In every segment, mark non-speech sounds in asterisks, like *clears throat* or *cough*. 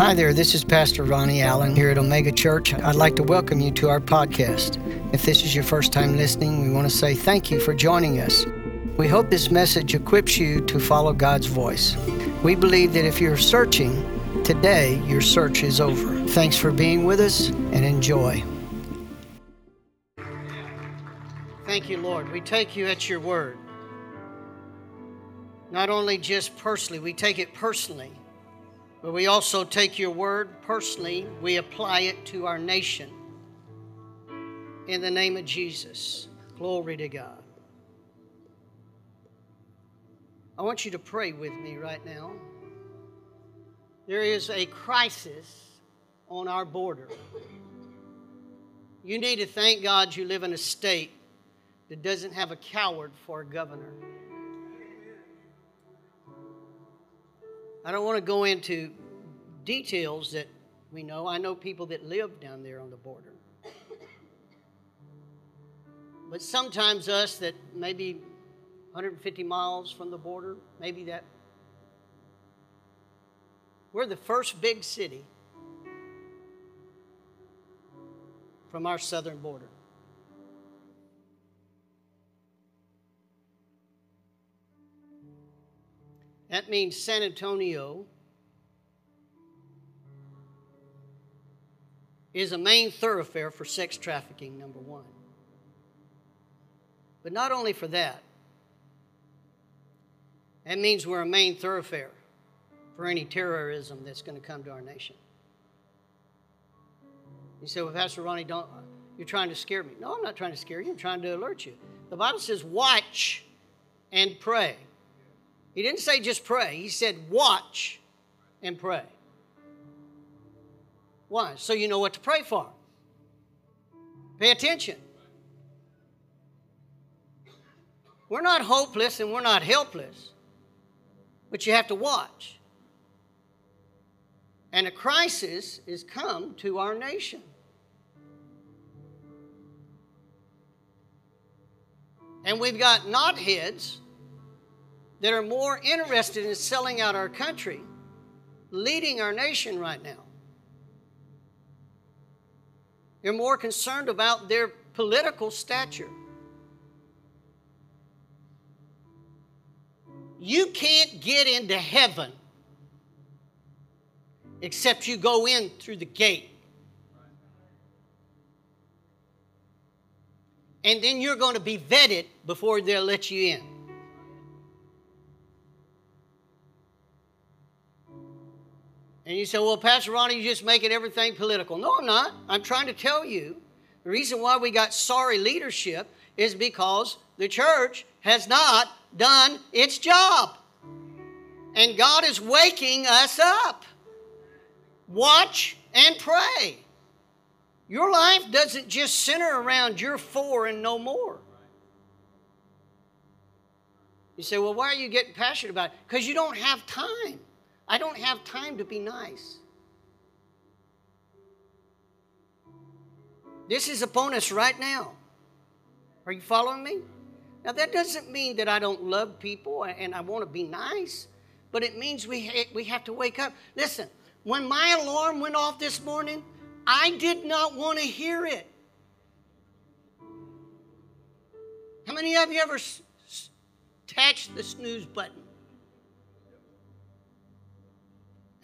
Hi there, this is Pastor Ronnie Allen here at Omega Church. I'd like to welcome you to our podcast. If this is your first time listening, we want to say thank you for joining us. We hope this message equips you to follow God's voice. We believe that if you're searching, today your search is over. Thanks for being with us and enjoy. Thank you, Lord. We take you at your word. Not only just personally, we take it personally but we also take your word personally, we apply it to our nation. In the name of Jesus. Glory to God. I want you to pray with me right now. There is a crisis on our border. You need to thank God you live in a state that doesn't have a coward for a governor. I don't want to go into details that we know. I know people that live down there on the border. But sometimes us that maybe 150 miles from the border, maybe that. We're the first big city from our southern border. That means San Antonio is a main thoroughfare for sex trafficking, number one. But not only for that, that means we're a main thoroughfare for any terrorism that's going to come to our nation. You say, well, Pastor Ronnie, don't, uh, you're trying to scare me. No, I'm not trying to scare you. I'm trying to alert you. The Bible says, watch and pray. He didn't say just pray, he said watch and pray. Why? So you know what to pray for. Pay attention. We're not hopeless and we're not helpless, but you have to watch. And a crisis is come to our nation. And we've got knotheads that are more interested in selling out our country, leading our nation right now. They're more concerned about their political stature. You can't get into heaven except you go in through the gate. And then you're going to be vetted before they'll let you in. And you say, well, Pastor Ronnie, you're just making everything political. No, I'm not. I'm trying to tell you the reason why we got sorry leadership is because the church has not done its job. And God is waking us up. Watch and pray. Your life doesn't just center around your four and no more. You say, well, why are you getting passionate about it? Because you don't have time. I don't have time to be nice. This is upon us right now. Are you following me? Now, that doesn't mean that I don't love people and I want to be nice, but it means we, ha- we have to wake up. Listen, when my alarm went off this morning, I did not want to hear it. How many of you ever s- s- touched the snooze button?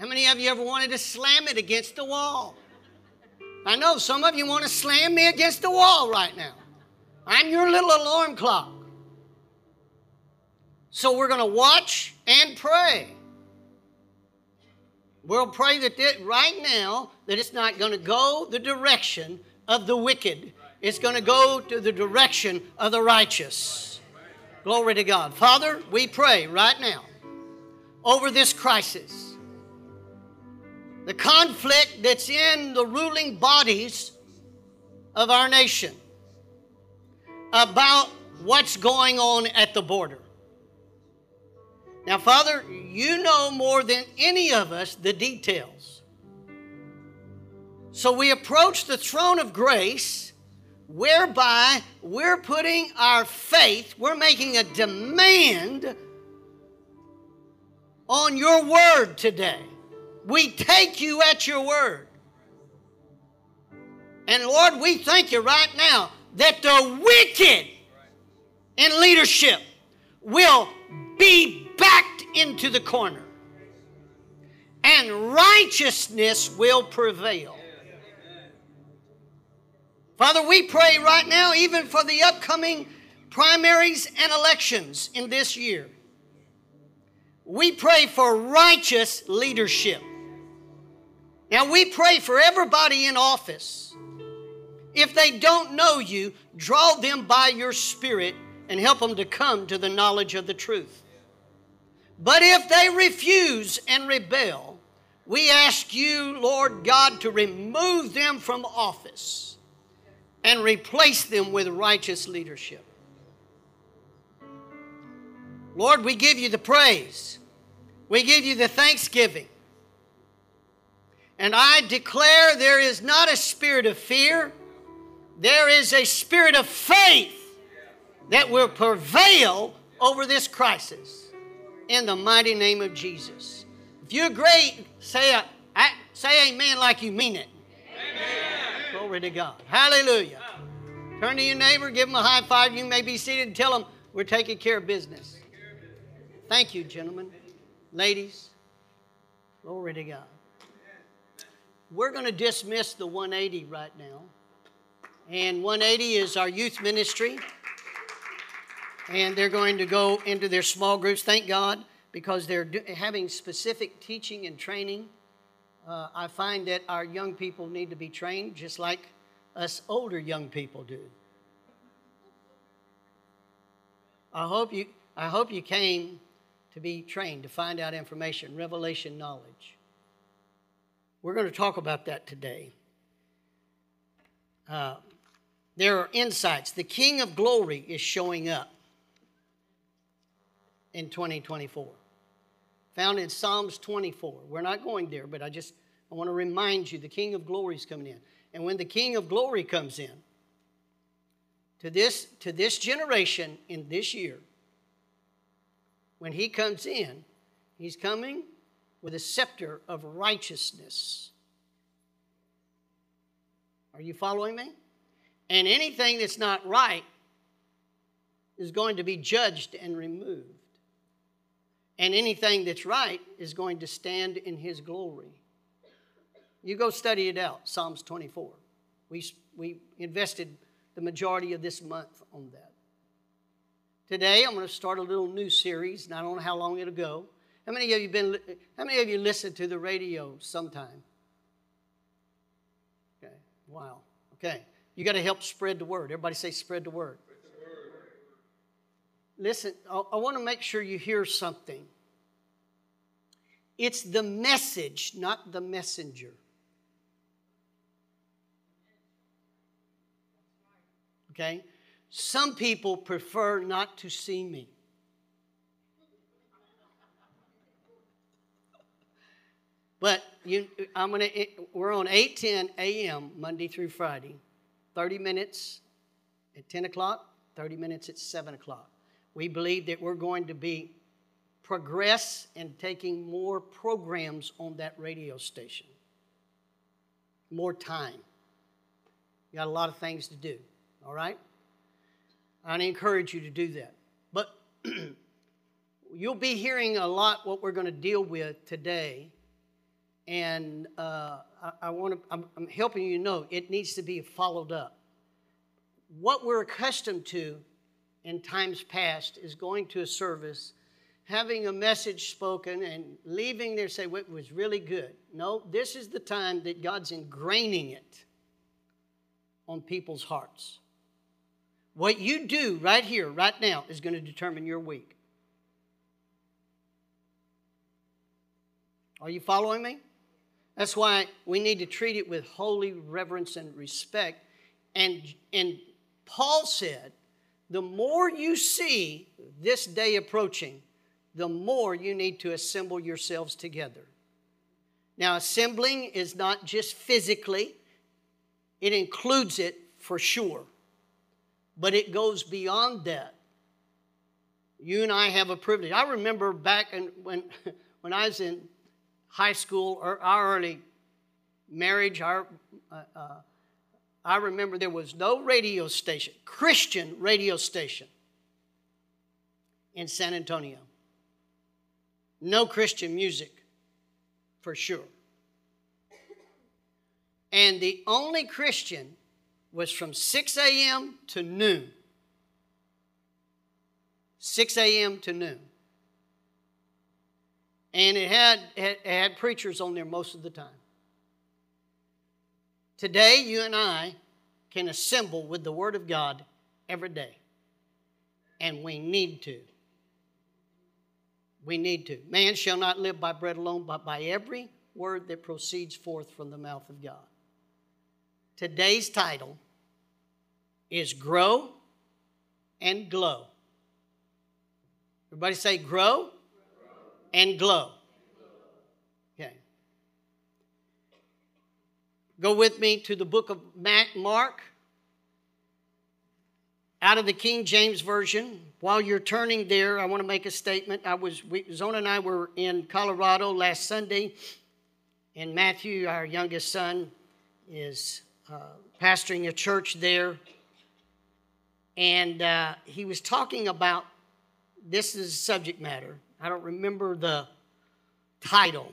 How many of you ever wanted to slam it against the wall? I know some of you want to slam me against the wall right now. I'm your little alarm clock. So we're going to watch and pray. We'll pray that right now that it's not going to go the direction of the wicked. It's going to go to the direction of the righteous. Glory to God. Father, we pray right now over this crisis the conflict that's in the ruling bodies of our nation about what's going on at the border. Now, Father, you know more than any of us the details. So we approach the throne of grace whereby we're putting our faith, we're making a demand on your word today. We take you at your word. And Lord, we thank you right now that the wicked in leadership will be backed into the corner and righteousness will prevail. Father, we pray right now, even for the upcoming primaries and elections in this year. We pray for righteous leadership. Now, we pray for everybody in office. If they don't know you, draw them by your Spirit and help them to come to the knowledge of the truth. But if they refuse and rebel, we ask you, Lord God, to remove them from office and replace them with righteous leadership. Lord, we give you the praise. We give you the thanksgiving. And I declare there is not a spirit of fear, there is a spirit of faith that will prevail over this crisis in the mighty name of Jesus. If you agree, say, a, say amen like you mean it. Amen. Glory to God. Hallelujah. Turn to your neighbor, give them a high five. You may be seated and tell them we're taking care of business. Thank you, gentlemen, ladies. Glory to God. We're going to dismiss the 180 right now. And 180 is our youth ministry. And they're going to go into their small groups. Thank God, because they're do- having specific teaching and training. Uh, I find that our young people need to be trained just like us older young people do. I hope you, I hope you came to be trained, to find out information, revelation knowledge. We're going to talk about that today. Uh, there are insights. The King of Glory is showing up in 2024. Found in Psalms 24. We're not going there, but I just I want to remind you the King of Glory is coming in. And when the King of Glory comes in to this, to this generation in this year, when he comes in, he's coming with a scepter of righteousness. Are you following me? And anything that's not right is going to be judged and removed. And anything that's right is going to stand in his glory. You go study it out, Psalms 24. We, we invested the majority of this month on that. Today, I'm going to start a little new series, and I don't know how long it'll go. How many of you been? How many of you listened to the radio sometime? Okay. Wow. Okay. You got to help spread the word. Everybody say, spread the word. Listen, I, I want to make sure you hear something. It's the message, not the messenger. Okay? Some people prefer not to see me. But you, I'm gonna, we're on 8:10 a.m. Monday through Friday, 30 minutes at 10 o'clock, 30 minutes at 7 o'clock. We believe that we're going to be progress in taking more programs on that radio station. More time. You got a lot of things to do, all right? I encourage you to do that. But *clears throat* you'll be hearing a lot what we're going to deal with today. And uh, I, I want to, I'm, I'm helping you know it needs to be followed up. What we're accustomed to in times past is going to a service, having a message spoken, and leaving there say, well, it was really good. No, this is the time that God's ingraining it on people's hearts. What you do right here, right now, is going to determine your week. Are you following me? That's why we need to treat it with holy reverence and respect. And, and Paul said, the more you see this day approaching, the more you need to assemble yourselves together. Now, assembling is not just physically, it includes it for sure but it goes beyond that. You and I have a privilege. I remember back in, when, *laughs* when I was in high school or our early marriage, our, uh, uh, I remember there was no radio station, Christian radio station in San Antonio. No Christian music, for sure. And the only Christian was from 6 a.m. to noon. 6 a.m. to noon. And it had, it had preachers on there most of the time. Today, you and I can assemble with the Word of God every day. And we need to. We need to. Man shall not live by bread alone, but by every word that proceeds forth from the mouth of God. Today's title is Grow and Glow. Everybody say grow, and glow. Okay. Go with me to the book of Mark out of the King James Version. While you're turning there, I want to make a statement. I was we, Zona and I were in Colorado last Sunday, and Matthew, our youngest son, is uh, pastoring a church there, and uh, he was talking about this is subject matter. I don't remember the title,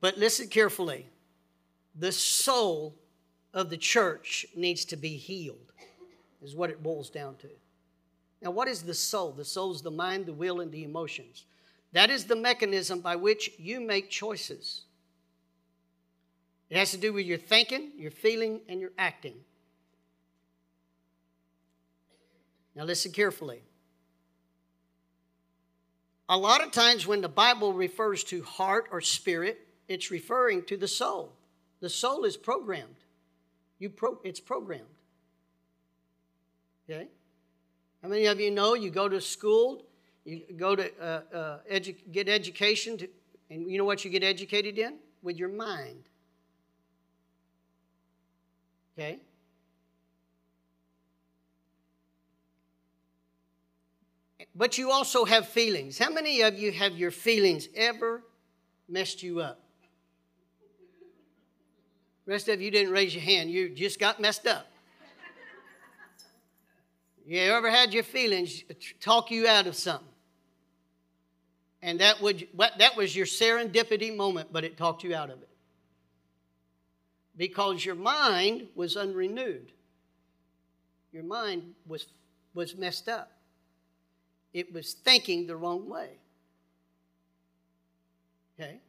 but listen carefully. The soul of the church needs to be healed is what it boils down to. Now, what is the soul? The soul is the mind, the will, and the emotions. That is the mechanism by which you make choices. It has to do with your thinking, your feeling, and your acting. Now, listen carefully. A lot of times when the Bible refers to heart or spirit, it's referring to the soul. The soul is programmed. You pro- it's programmed. Okay? How many of you know you go to school, you go to uh, uh, edu- get education, to, and you know what you get educated in? With your mind. Okay? But you also have feelings. How many of you have your feelings ever messed you up? rest of you didn't raise your hand. You just got messed up. You ever had your feelings talk you out of something? And that, would, that was your serendipity moment, but it talked you out of it. Because your mind was unrenewed. Your mind was, was messed up. It was thinking the wrong way. Okay?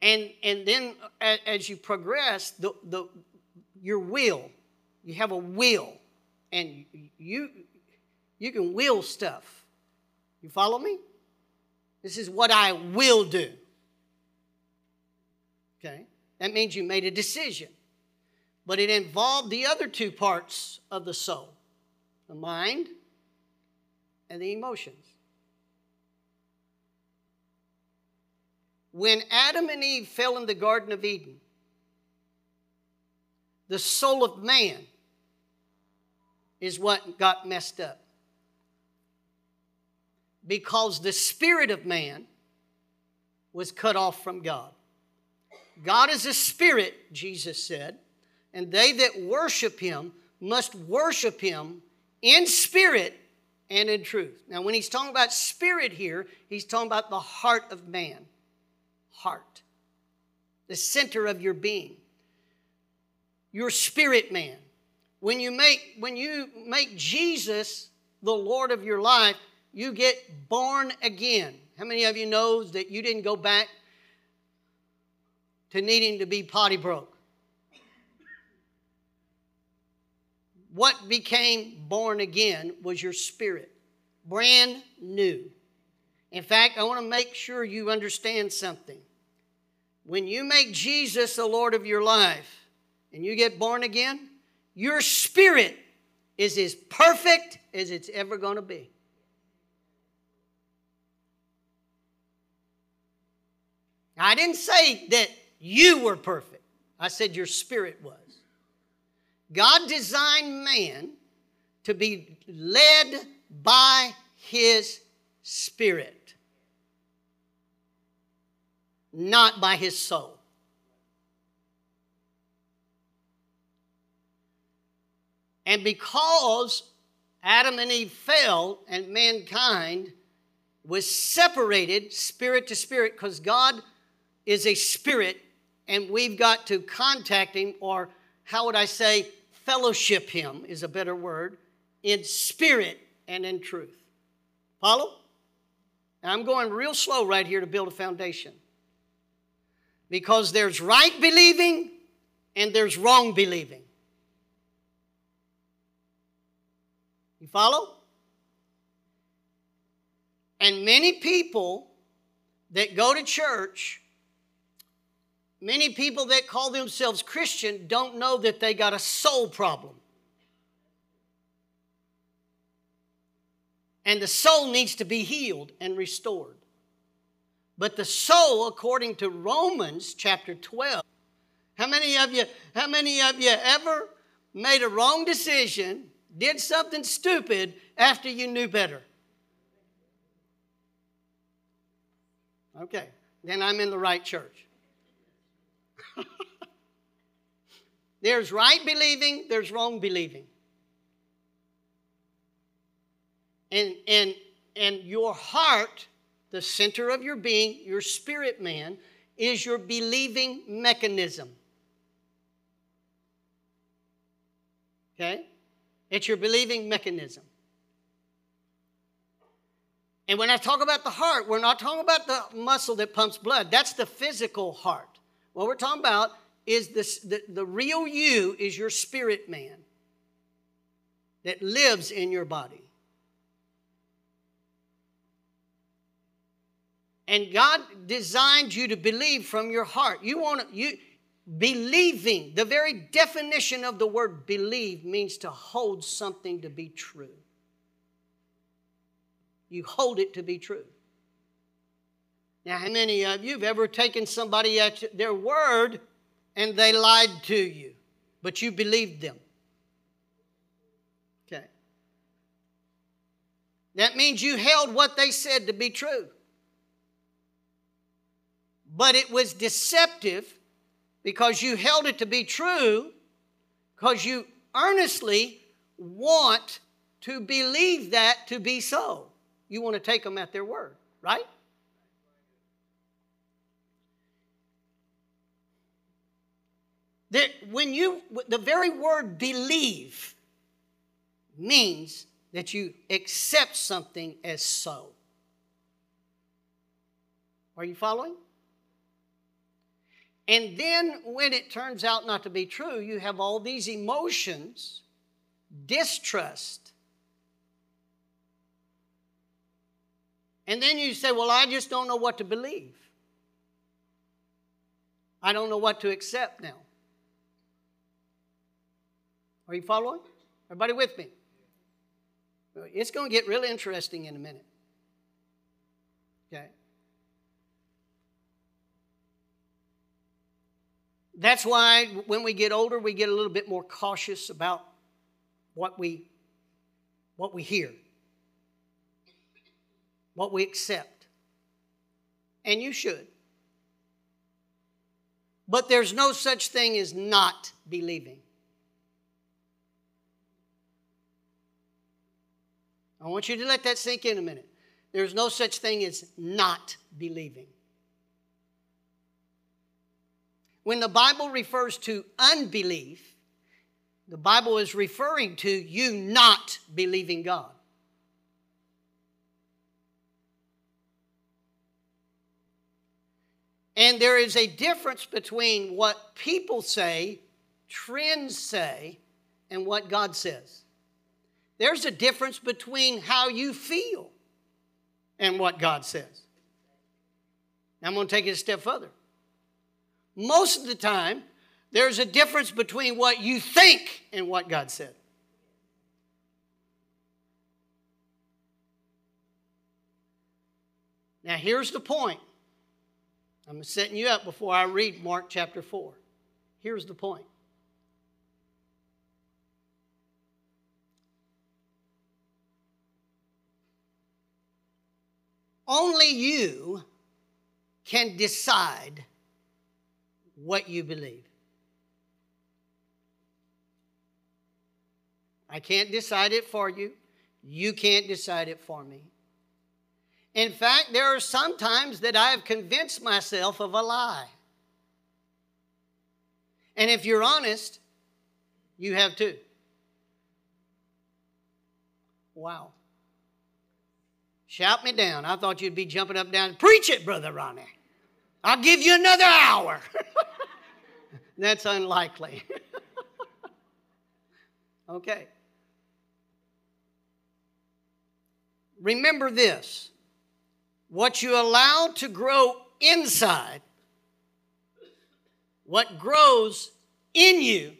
And, and then as you progress, the, the, your will, you have a will and you you can will stuff. You follow me? This is what I will do. Okay? That means you made a decision. But it involved the other two parts of the soul the mind and the emotions. When Adam and Eve fell in the Garden of Eden, the soul of man is what got messed up. Because the spirit of man was cut off from God. God is a spirit, Jesus said, and they that worship him must worship him in spirit and in truth. Now, when he's talking about spirit here, he's talking about the heart of man. Heart. The center of your being. Your spirit man. When you make, when you make Jesus the Lord of your life, you get born again. How many of you knows that you didn't go back to needing to be potty broke? What became born again was your spirit, brand new. In fact, I want to make sure you understand something. When you make Jesus the Lord of your life and you get born again, your spirit is as perfect as it's ever going to be. I didn't say that you were perfect. I said your spirit was. God designed man to be led by his spirit. not by his soul. And because Adam and Eve fell and mankind was separated spirit to spirit, because God is a spirit and we've got to contact him, or how would I say, fellowship him is a better word, in spirit and in truth. Follow? Now I'm going real slow right here to build a foundation. Because there's right believing and there's wrong believing. You follow? And many people that go to church, many people that call themselves Christian, don't know that they got a soul problem. And the soul needs to be healed and restored. But the soul, according to Romans chapter 12, how many of you, how many of you ever made a wrong decision did something stupid after you knew better. Okay, then I'm in the right church. There's right believing, there's wrong believing. And, and, and your heart, the center of your being, your spirit man, is your believing mechanism. Okay? It's your believing mechanism. And when I talk about the heart, we're not talking about the muscle that pumps blood. That's the physical heart. What we're talking about is this, the, the real you is your spirit man that lives in your body. And God designed you to believe from your heart. You want to, you, Believing, the very definition of the word believe means to hold something to be true. You hold it to be true. Now, how many of you have ever taken somebody at their word and they lied to you, but you believed them? Okay. That means you held what they said to be true. But it was deceptive because you held it to be true, because you earnestly want to believe that to be so. You want to take them at their word, right? That when you, the very word believe means that you accept something as so. Are you following? And then when it turns out not to be true, you have all these emotions, distrust. And then you say, Well, I just don't know what to believe. I don't know what to accept now. Are you following? Everybody with me? It's going to get really interesting in a minute. Okay? That's why when we get older, we get a little bit more cautious about what we, what we hear, what we accept. And you should. But there's no such thing as not believing. I want you to let that sink in a minute. There's no such thing as not believing. When the Bible refers to unbelief, the Bible is referring to you not believing God. And there is a difference between what people say, trends say, and what God says. There's a difference between how you feel and what God says. Now I'm going to take it a step further most of the time, there's a difference between what you think and what God said. Now, here's the point. I'm setting you up before I read Mark chapter 4. Here's the point. Only you can decide what you believe. I can't decide it for you. You can't decide it for me. In fact, there are some times that I have convinced myself of a lie. And if you're honest, you have too. Wow. Shout me down. I thought you'd be jumping up down. Preach it, Brother Ronnie. I'll give you another hour. *laughs* That's unlikely. *laughs* okay. Remember this what you allow to grow inside, what grows in you,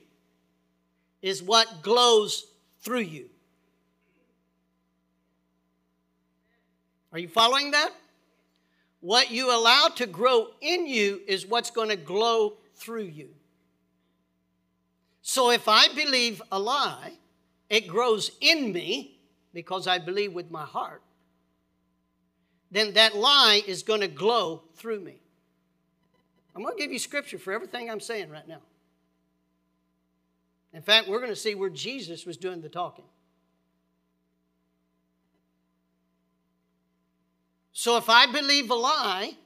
is what glows through you. Are you following that? What you allow to grow in you is what's going to glow through you. So if I believe a lie, it grows in me because I believe with my heart. Then that lie is going to glow through me. I'm going to give you scripture for everything I'm saying right now. In fact, we're going to see where Jesus was doing the talking. So if I believe a lie,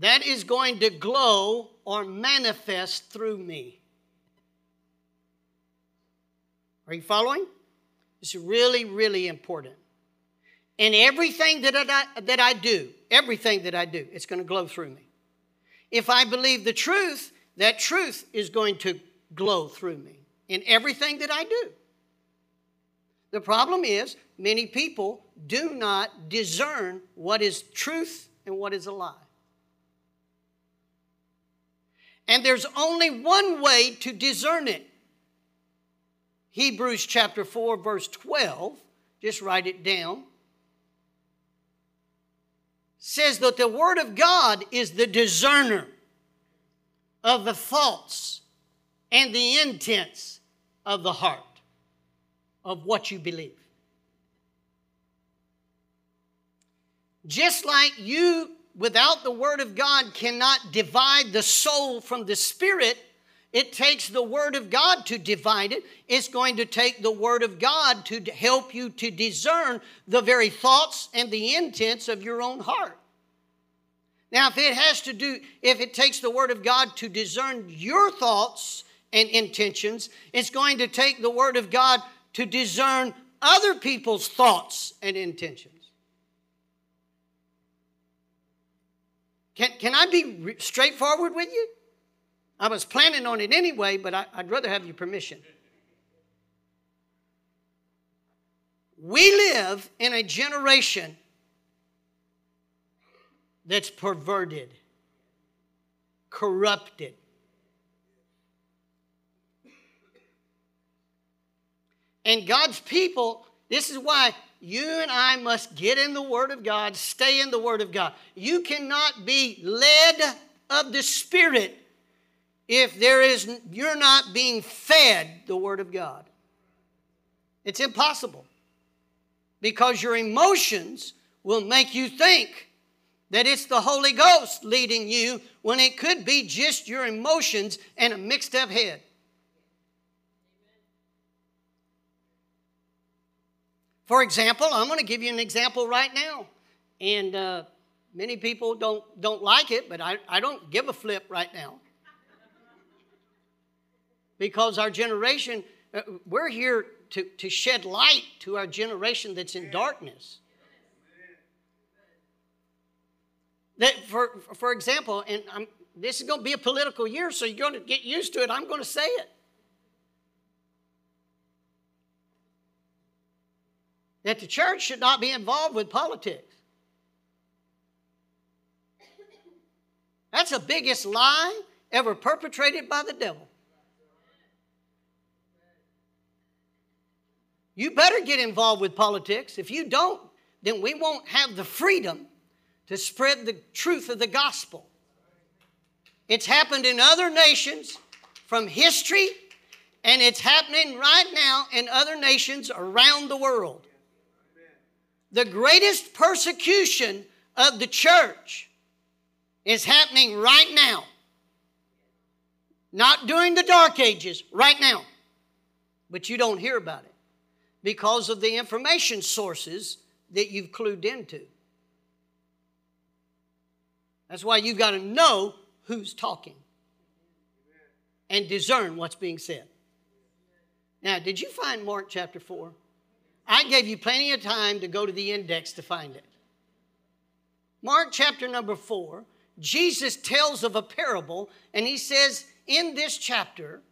that is going to glow or manifest through me. Are you following? It's really, really important. And everything that I, that I do, everything that I do, it's going to glow through me. If I believe the truth, that truth is going to glow through me in everything that I do. The problem is, many people do not discern what is truth and what is a lie. And there's only one way to discern it. Hebrews chapter 4, verse 12, just write it down, says that the Word of God is the discerner of the thoughts and the intents of the heart of what you believe. Just like you, without the Word of God, cannot divide the soul from the spirit, it takes the Word of God to divide it. It's going to take the Word of God to help you to discern the very thoughts and the intents of your own heart. Now, if it has to do, if it takes the Word of God to discern your thoughts and intentions, it's going to take the Word of God to discern other people's thoughts and intentions. Can, can I be re- straightforward with you? I was planning on it anyway, but I, I'd rather have your permission. We live in a generation that's perverted, corrupted, And God's people, this is why you and I must get in the Word of God, stay in the Word of God. You cannot be led of the Spirit if there is you're not being fed the Word of God. It's impossible. Because your emotions will make you think that it's the Holy Ghost leading you when it could be just your emotions and a mixed up head. For example, I'm going to give you an example right now. And uh, many people don't, don't like it, but I, I don't give a flip right now. Because our generation, uh, we're here to, to shed light to our generation that's in darkness. That for, for example, and I'm, this is going to be a political year, so you're going to get used to it. I'm going to say it. That the church should not be involved with politics. That's the biggest lie ever perpetrated by the devil. You better get involved with politics. If you don't, then we won't have the freedom to spread the truth of the gospel. It's happened in other nations from history, and it's happening right now in other nations around the world the greatest persecution of the church is happening right now. Not during the dark ages, right now. But you don't hear about it because of the information sources that you've clued into. That's why you've got to know who's talking and discern what's being said. Now, did you find Mark chapter 4? I gave you plenty of time to go to the index to find it. Mark chapter number 4, Jesus tells of a parable, and he says in this chapter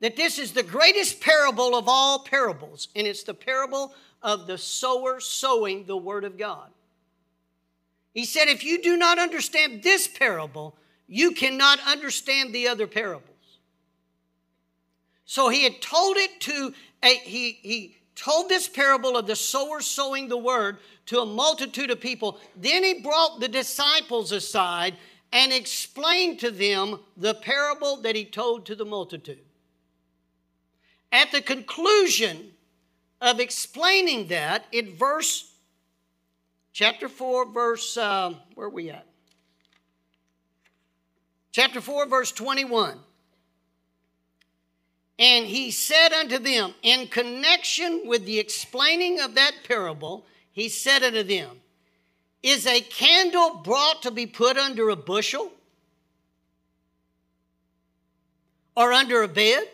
that this is the greatest parable of all parables, and it's the parable of the sower sowing the word of God. He said, if you do not understand this parable, you cannot understand the other parables. So he had told it to a, he, he told this parable of the sower sowing the word to a multitude of people. Then he brought the disciples aside and explained to them the parable that he told to the multitude. At the conclusion of explaining that, in verse chapter 4, verse, uh, where are we at? Chapter 4, verse 21. And he said unto them, in connection with the explaining of that parable, he said unto them, Is a candle brought to be put under a bushel or under a bed,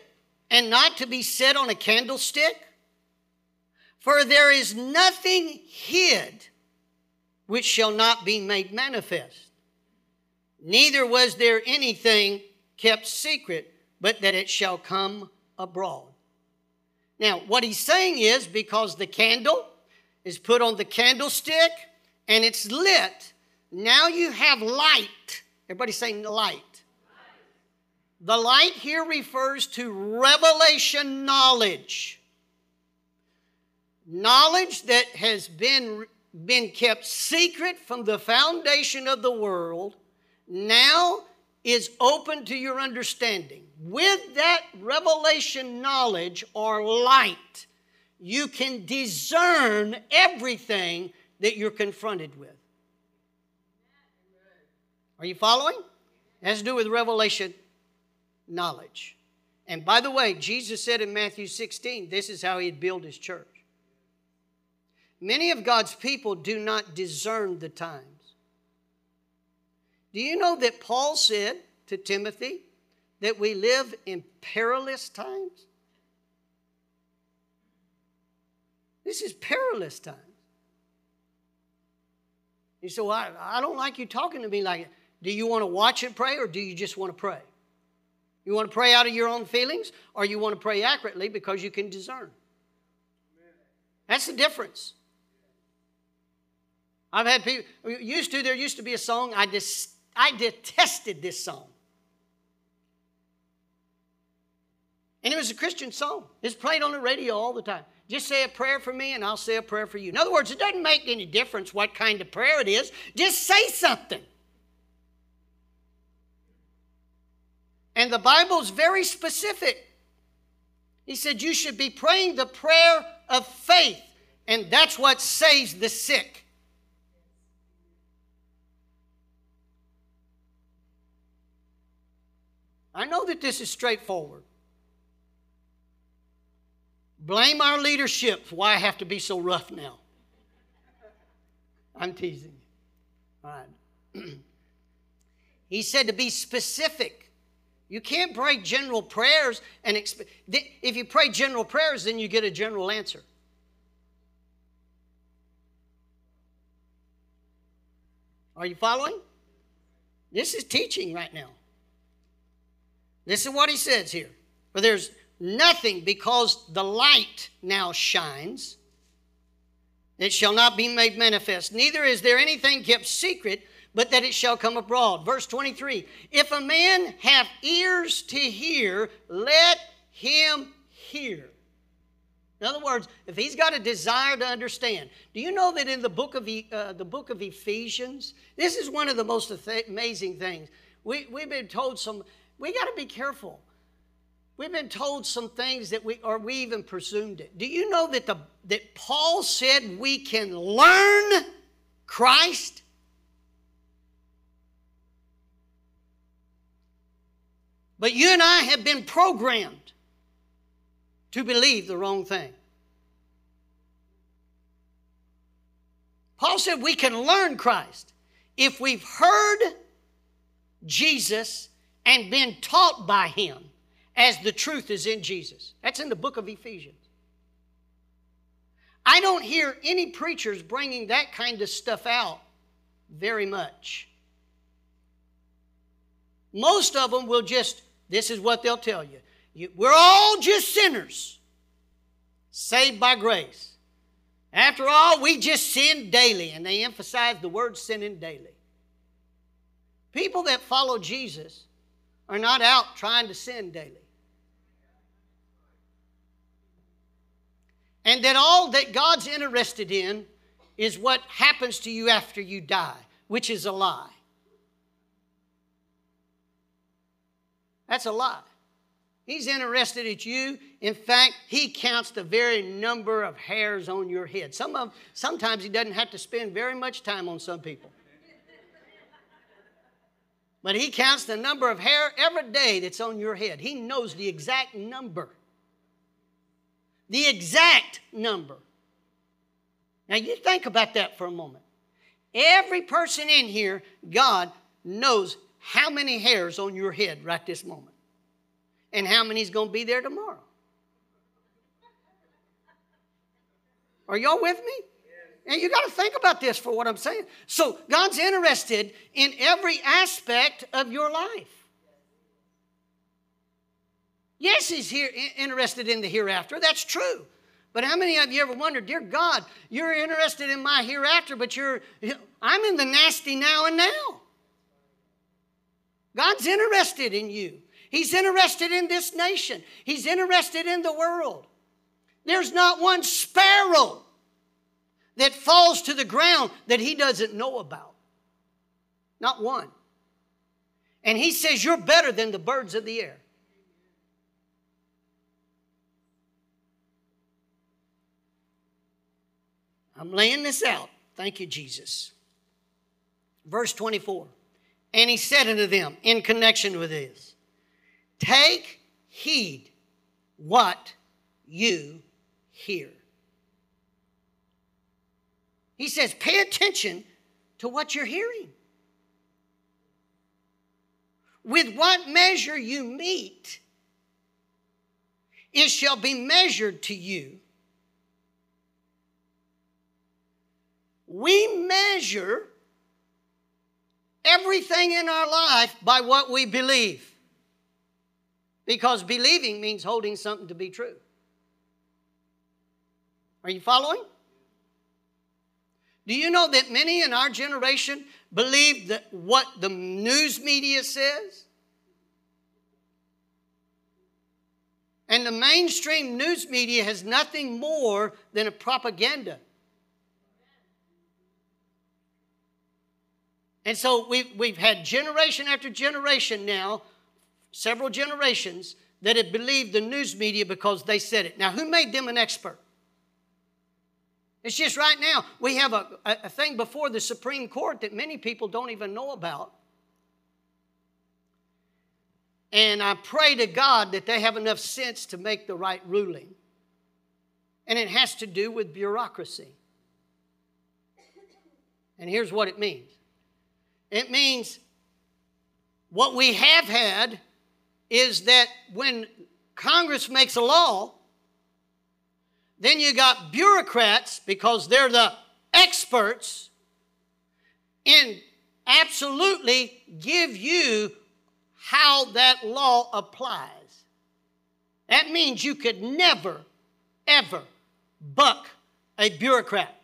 and not to be set on a candlestick? For there is nothing hid which shall not be made manifest. Neither was there anything kept secret, but that it shall come abroad. Now, what he's saying is because the candle is put on the candlestick and it's lit, now you have light. Everybody saying light. The light here refers to revelation knowledge. Knowledge that has been, been kept secret from the foundation of the world now is open to your understanding. With that revelation knowledge or light, you can discern everything that you're confronted with. Are you following? It has to do with revelation knowledge. And by the way, Jesus said in Matthew 16, this is how he'd build his church. Many of God's people do not discern the times. Do you know that Paul said to Timothy that we live in perilous times? This is perilous times. You say, well, I, I don't like you talking to me like. Do you want to watch and pray or do you just want to pray? You want to pray out of your own feelings or you want to pray accurately because you can discern? That's the difference. I've had people, used to, there used to be a song, I just I detested this song. And it was a Christian song. It's played on the radio all the time. Just say a prayer for me and I'll say a prayer for you. In other words, it doesn't make any difference what kind of prayer it is. Just say something. And the Bible's very specific. He said you should be praying the prayer of faith, and that's what saves the sick. I know that this is straightforward. Blame our leadership for why I have to be so rough now. I'm teasing you. All right. *clears throat* he said to be specific. You can't pray general prayers and expect. If you pray general prayers, then you get a general answer. Are you following? This is teaching right now. This is what he says here. For there's nothing because the light now shines. It shall not be made manifest. Neither is there anything kept secret, but that it shall come abroad. Verse 23 If a man have ears to hear, let him hear. In other words, if he's got a desire to understand, do you know that in the book of uh, the book of Ephesians, this is one of the most amazing things. We, we've been told some we got to be careful. We've been told some things that we, or we even presumed it. Do you know that, the, that Paul said we can learn Christ? But you and I have been programmed to believe the wrong thing. Paul said we can learn Christ if we've heard Jesus and been taught by him as the truth is in Jesus. That's in the book of Ephesians. I don't hear any preachers bringing that kind of stuff out very much. Most of them will just, this is what they'll tell you. you we're all just sinners, saved by grace. After all, we just sin daily, and they emphasize the word sinning daily. People that follow Jesus are not out trying to sin daily. And that all that God's interested in is what happens to you after you die, which is a lie. That's a lie. He's interested in you. In fact, he counts the very number of hairs on your head. Some of, sometimes he doesn't have to spend very much time on some people. But he counts the number of hair every day that's on your head. He knows the exact number. The exact number. Now you think about that for a moment. Every person in here, God knows how many hairs on your head right this moment and how many's going to be there tomorrow. Are y'all with me? And you got to think about this for what I'm saying. So, God's interested in every aspect of your life. Yes, He's here, interested in the hereafter. That's true. But how many of you ever wondered, dear God, you're interested in my hereafter, but you're, I'm in the nasty now and now. God's interested in you. He's interested in this nation, He's interested in the world. There's not one sparrow that falls to the ground that He doesn't know about. Not one. And He says, You're better than the birds of the air. I'm laying this out. Thank you, Jesus. Verse 24. And he said unto them in connection with this Take heed what you hear. He says, pay attention to what you're hearing. With what measure you mete, it shall be measured to you. We measure everything in our life by what we believe. Because believing means holding something to be true. Are you following? Do you know that many in our generation believe that what the news media says? And the mainstream news media has nothing more than a propaganda. And so we've, we've had generation after generation now several generations that have believed the news media because they said it. Now, who made them an expert? It's just right now, we have a, a thing before the Supreme Court that many people don't even know about. And I pray to God that they have enough sense to make the right ruling. And it has to do with bureaucracy. And here's what it means it means what we have had is that when Congress makes a law, then you got bureaucrats because they're the experts in absolutely give you how that law applies. That means you could never, ever buck a bureaucrat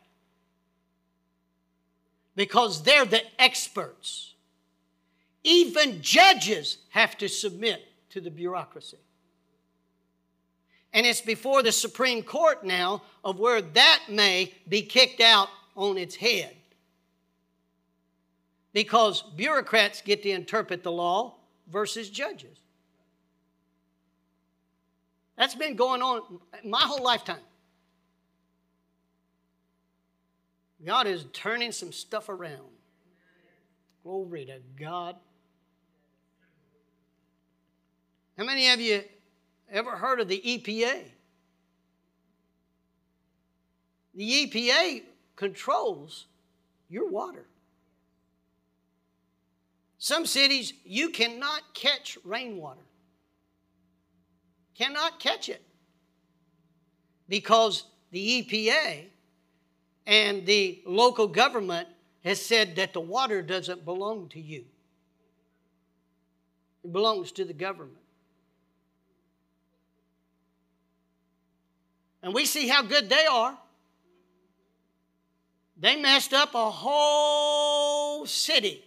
because they're the experts. Even judges have to submit to the bureaucracy. And it's before the Supreme Court now of where that may be kicked out on its head. Because bureaucrats get to interpret the law versus judges. That's been going on my whole lifetime. God is turning some stuff around. Glory to God. How many of you ever heard of the EPA? The EPA controls your water. Some cities, you cannot catch rainwater. Cannot catch it. Because the EPA and the local government has said that the water doesn't belong to you. It belongs to the government. And we see how good they are. They messed up a whole city.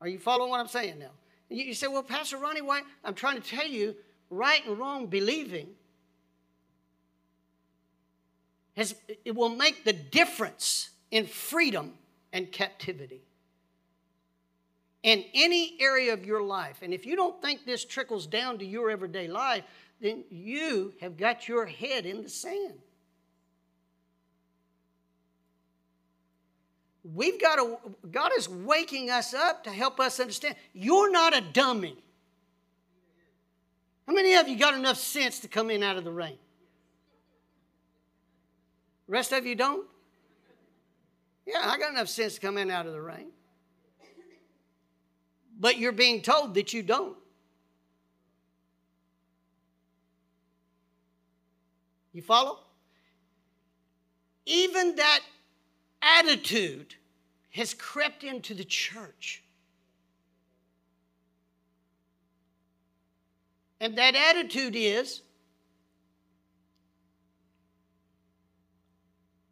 Are you following what I'm saying now? You say, well, Pastor Ronnie, why? I'm trying to tell you right and wrong believing has, it will make the difference in freedom and captivity in any area of your life. And if you don't think this trickles down to your everyday life, then you have got your head in the sand. We've got to, God is waking us up to help us understand you're not a dummy. How many of you got enough sense to come in out of the rain? rest of you don't? Yeah, I got enough sense to come in out of the rain but you're being told that you don't. You follow? Even that attitude has crept into the church. And that attitude is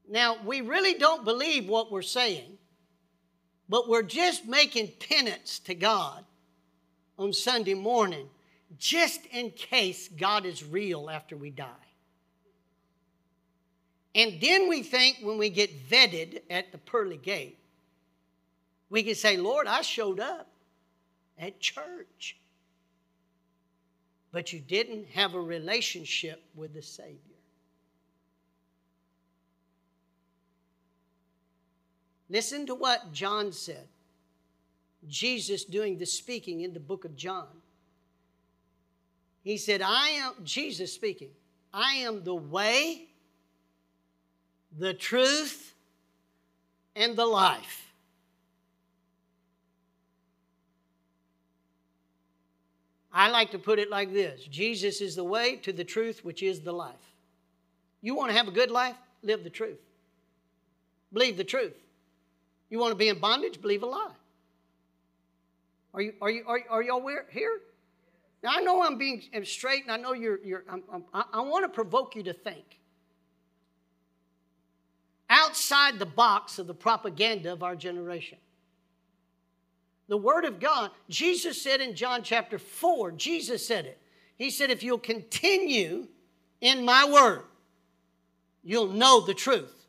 now, we really don't believe what we're saying, but we're just making penance to God on Sunday morning just in case God is real after we die. And then we think when we get vetted at the pearly gate, we can say, Lord, I showed up at church. But you didn't have a relationship with the Savior. Listen to what John said. Jesus doing the speaking in the book of John. He said, I am, Jesus speaking, I am the way, the truth, and the life. I like to put it like this Jesus is the way to the truth, which is the life. You want to have a good life? Live the truth. Believe the truth. You want to be in bondage? Believe a lie. Are you, are you, are, are y'all here? Now, I know I'm being straight, and I know you're, you're I'm, I'm, I want to provoke you to think. Outside the box of the propaganda of our generation. The Word of God, Jesus said in John chapter 4, Jesus said it. He said, If you'll continue in my Word, you'll know the truth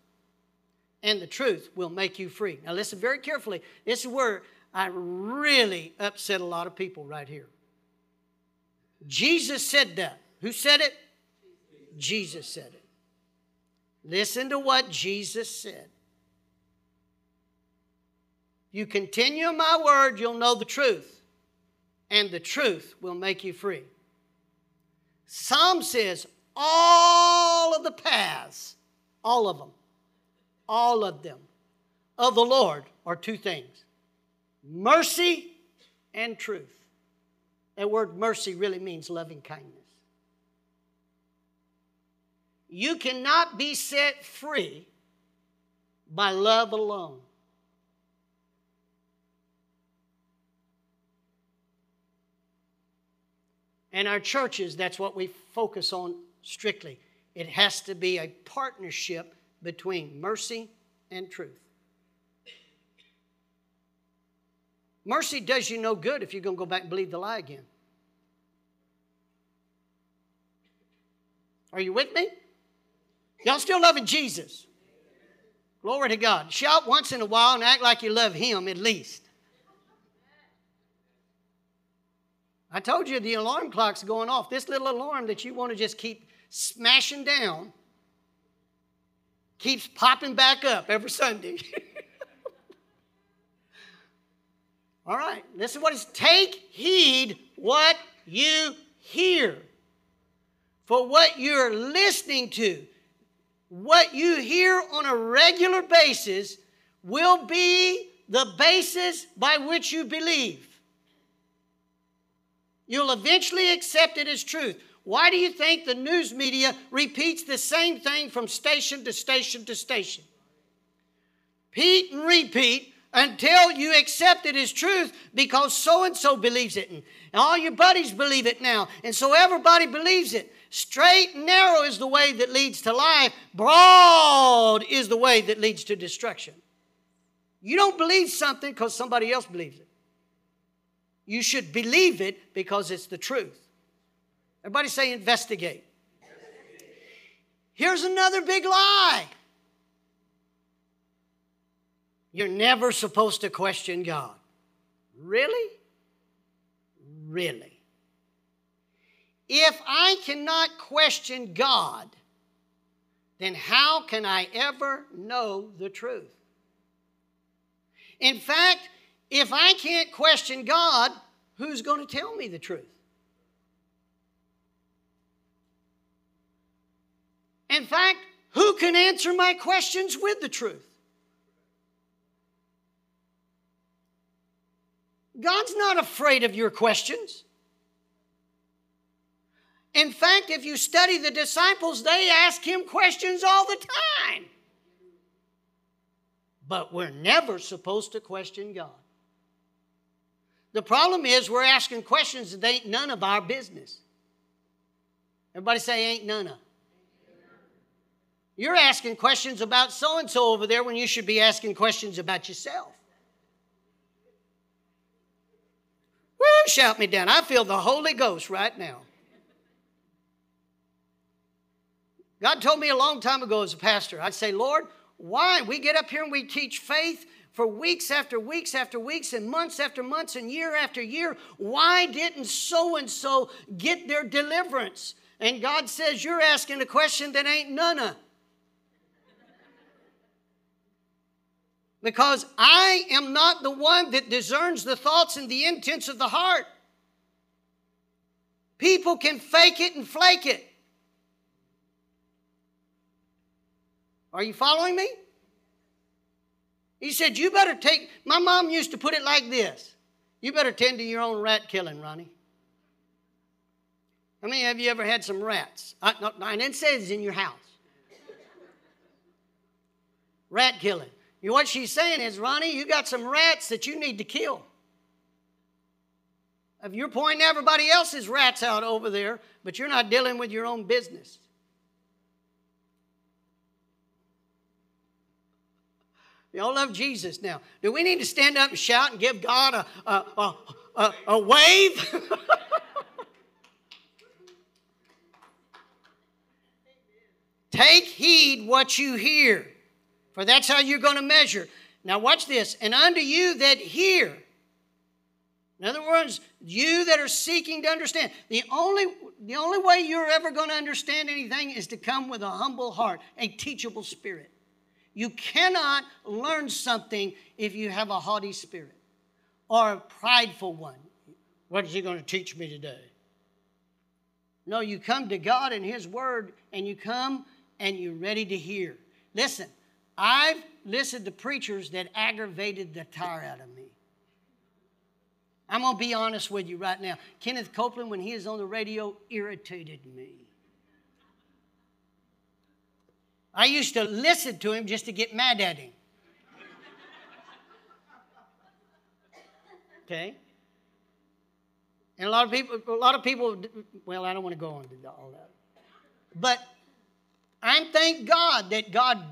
and the truth will make you free. Now, listen very carefully. This is where I really upset a lot of people right here. Jesus said that. Who said it? Jesus said it. Listen to what Jesus said. You continue my word, you'll know the truth, and the truth will make you free. Psalm says all of the paths, all of them, all of them, of the Lord are two things mercy and truth. That word mercy really means loving kindness. You cannot be set free by love alone. And our churches, that's what we focus on strictly. It has to be a partnership between mercy and truth. Mercy does you no good if you're going to go back and believe the lie again. Are you with me? Y'all still loving Jesus? Glory to God. Shout once in a while and act like you love Him at least. I told you the alarm clock's going off. This little alarm that you want to just keep smashing down keeps popping back up every Sunday. *laughs* All right, this listen what is take heed what you hear. For what you're listening to, what you hear on a regular basis will be the basis by which you believe. You'll eventually accept it as truth. Why do you think the news media repeats the same thing from station to station to station? Repeat and repeat until you accept it as truth because so and so believes it. And all your buddies believe it now. And so everybody believes it. Straight and narrow is the way that leads to life, broad is the way that leads to destruction. You don't believe something because somebody else believes it. You should believe it because it's the truth. Everybody say investigate. Here's another big lie. You're never supposed to question God. Really? Really? If I cannot question God, then how can I ever know the truth? In fact, if I can't question God, who's going to tell me the truth? In fact, who can answer my questions with the truth? God's not afraid of your questions. In fact, if you study the disciples, they ask him questions all the time. But we're never supposed to question God. The problem is we're asking questions that ain't none of our business. Everybody say, ain't none of. You're asking questions about so and so over there when you should be asking questions about yourself. Woo, shout me down. I feel the Holy Ghost right now. God told me a long time ago as a pastor, I'd say, Lord, why? We get up here and we teach faith for weeks after weeks after weeks and months after months and year after year. Why didn't so and so get their deliverance? And God says, You're asking a question that ain't none of. Because I am not the one that discerns the thoughts and the intents of the heart. People can fake it and flake it. Are you following me? He said, You better take, my mom used to put it like this you better tend to your own rat killing, Ronnie. How many have you ever had some rats? I, no, and it says in your house. Rat killing. Know what she's saying is, Ronnie, you got some rats that you need to kill. If you're pointing everybody else's rats out over there, but you're not dealing with your own business. Y'all love Jesus now. Do we need to stand up and shout and give God a, a, a, a, a wave? *laughs* Take heed what you hear, for that's how you're going to measure. Now, watch this. And unto you that hear, in other words, you that are seeking to understand, the only, the only way you're ever going to understand anything is to come with a humble heart, a teachable spirit. You cannot learn something if you have a haughty spirit or a prideful one. What is he going to teach me today? No, you come to God and His Word, and you come and you're ready to hear. Listen, I've listened to preachers that aggravated the tar out of me. I'm going to be honest with you right now. Kenneth Copeland, when he was on the radio, irritated me. I used to listen to him just to get mad at him. *laughs* Okay? And a lot of people, a lot of people, well, I don't want to go on to all that. But I thank God that God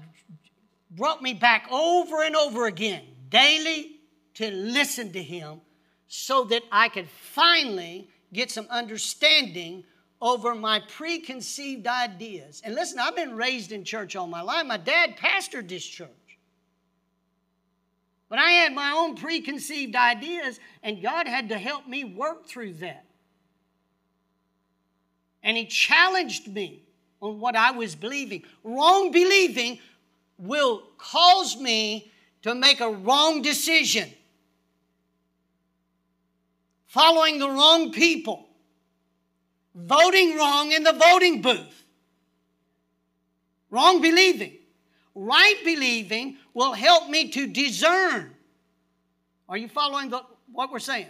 brought me back over and over again, daily, to listen to Him so that I could finally get some understanding over my preconceived ideas. And listen, I've been raised in church all my life. My dad pastored this church. But I had my own preconceived ideas, and God had to help me work through that. And He challenged me on what I was believing. Wrong believing will cause me to make a wrong decision. following the wrong people, voting wrong in the voting booth, wrong believing. Right believing will help me to discern. Are you following the, what we're saying?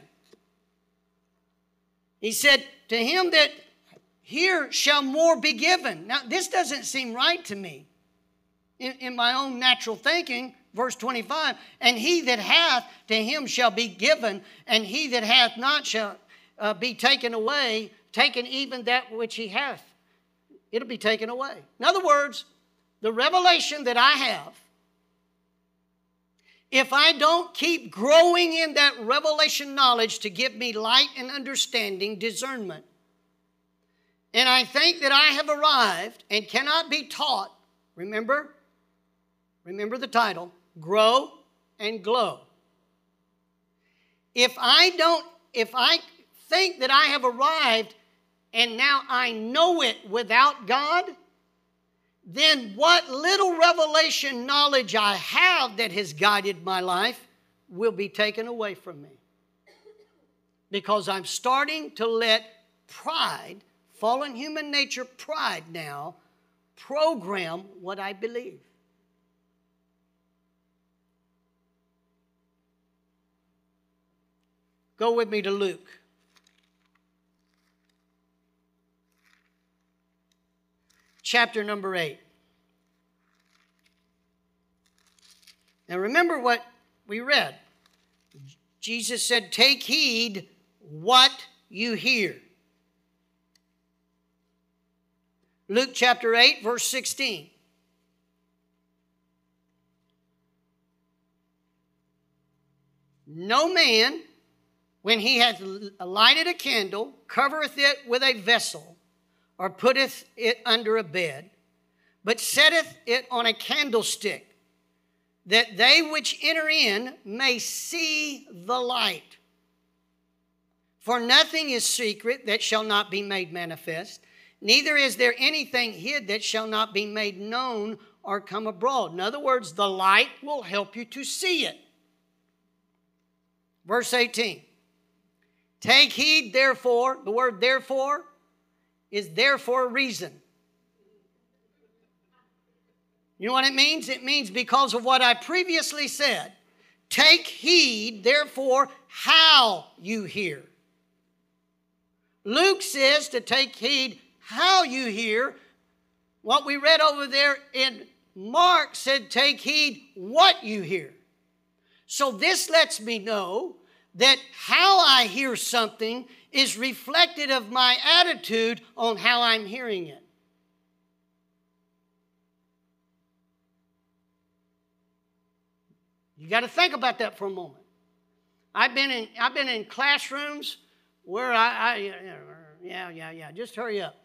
He said, To him that hear shall more be given. Now, this doesn't seem right to me in, in my own natural thinking. Verse 25, and he that hath, to him shall be given, and he that hath not shall uh, be taken away, taken even that which he hath. It'll be taken away. In other words, the revelation that I have, if I don't keep growing in that revelation knowledge to give me light and understanding, discernment, and I think that I have arrived and cannot be taught, remember, remember the title, grow and glow. If I don't, if I think that I have arrived and now I know it without God, then what little revelation knowledge I have that has guided my life will be taken away from me. Because I'm starting to let pride, fallen human nature pride now, program what I believe. Go with me to Luke. Chapter number 8. Now remember what we read. Jesus said, Take heed what you hear. Luke chapter 8, verse 16. No man when he hath lighted a candle, covereth it with a vessel, or putteth it under a bed, but setteth it on a candlestick, that they which enter in may see the light. For nothing is secret that shall not be made manifest, neither is there anything hid that shall not be made known or come abroad. In other words, the light will help you to see it. Verse 18. Take heed, therefore. The word therefore is there for a reason. You know what it means? It means because of what I previously said. Take heed, therefore, how you hear. Luke says to take heed how you hear. What we read over there in Mark said, take heed what you hear. So this lets me know that how I hear something is reflected of my attitude on how I'm hearing it. You got to think about that for a moment. I've been in, I've been in classrooms where I, I, yeah, yeah, yeah, just hurry up.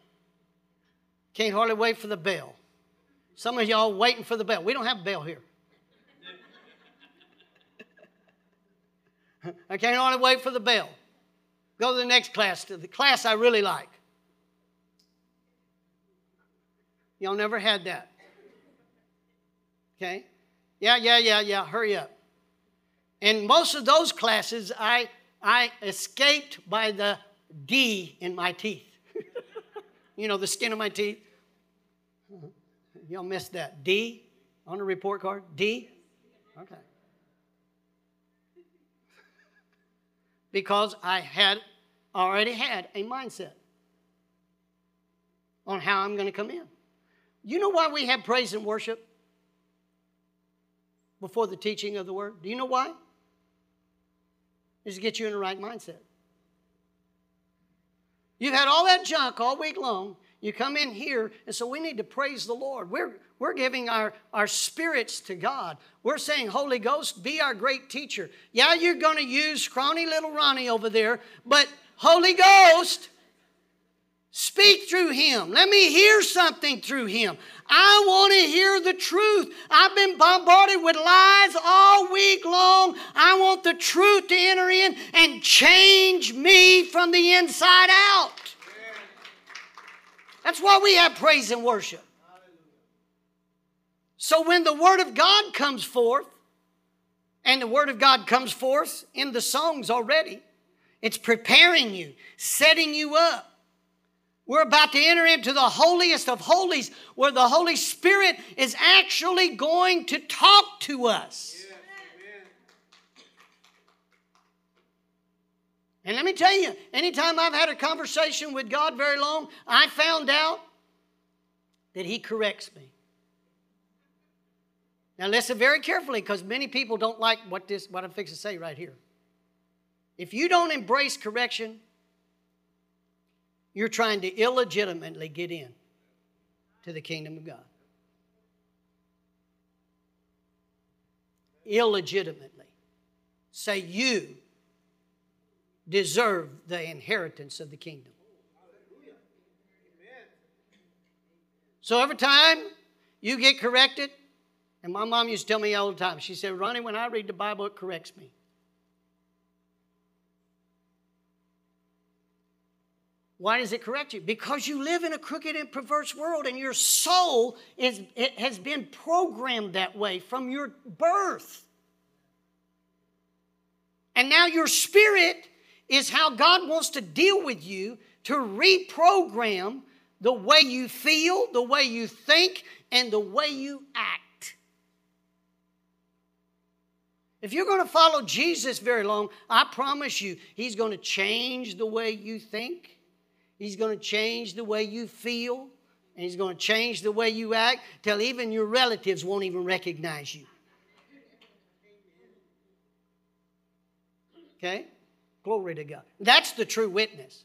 Can't hardly wait for the bell. Some of y'all waiting for the bell. We don't have a bell here. *laughs* I can't hardly wait for the bell. Go to the next class, to the class I really like. Y'all never had that. Okay? Yeah, yeah, yeah, yeah, hurry up. And most of those classes, I, I escaped by the D in my teeth. *laughs* you know, the skin of my teeth. Y'all missed that. D on the report card? D? Okay. Because I had already had a mindset on how I'm going to come in. You know why we have praise and worship before the teaching of the word? Do you know why? Is to get you in the right mindset. You've had all that junk all week long. You come in here, and so we need to praise the Lord. We're, we're giving our, our spirits to God. We're saying, Holy Ghost, be our great teacher. Yeah, you're going to use scrawny little Ronnie over there, but Holy Ghost, speak through him. Let me hear something through him. I want to hear the truth. I've been bombarded with lies all week long. I want the truth to enter in and change me from the inside out. That's why we have praise and worship. So when the Word of God comes forth, and the Word of God comes forth in the songs already, It's preparing you, setting you up. We're about to enter into the holiest of holies where the Holy Spirit is actually going to talk to us. And let me tell you, anytime I've had a conversation with God very long, I found out that He corrects me. Now listen very carefully because many people don't like what this what I'm fixing to say right here. If you don't embrace correction, you're trying to illegitimately get in to the kingdom of God. Illegitimately. Say you deserve the inheritance of the kingdom. So every time you get corrected, and my mom used to tell me all the time, she said, Ronnie, when I read the Bible, it corrects me. Why does it correct you? Because you live in a crooked and perverse world, and your soul is, it has been programmed that way from your birth. And now your spirit is how God wants to deal with you to reprogram the way you feel, the way you think, and the way you act. If you're going to follow Jesus very long, I promise you, He's going to change the way you think He's going to change the way you feel, and He's going to change the way you act till even your relatives won't even recognize you. Okay? Glory to God. That's the true witness.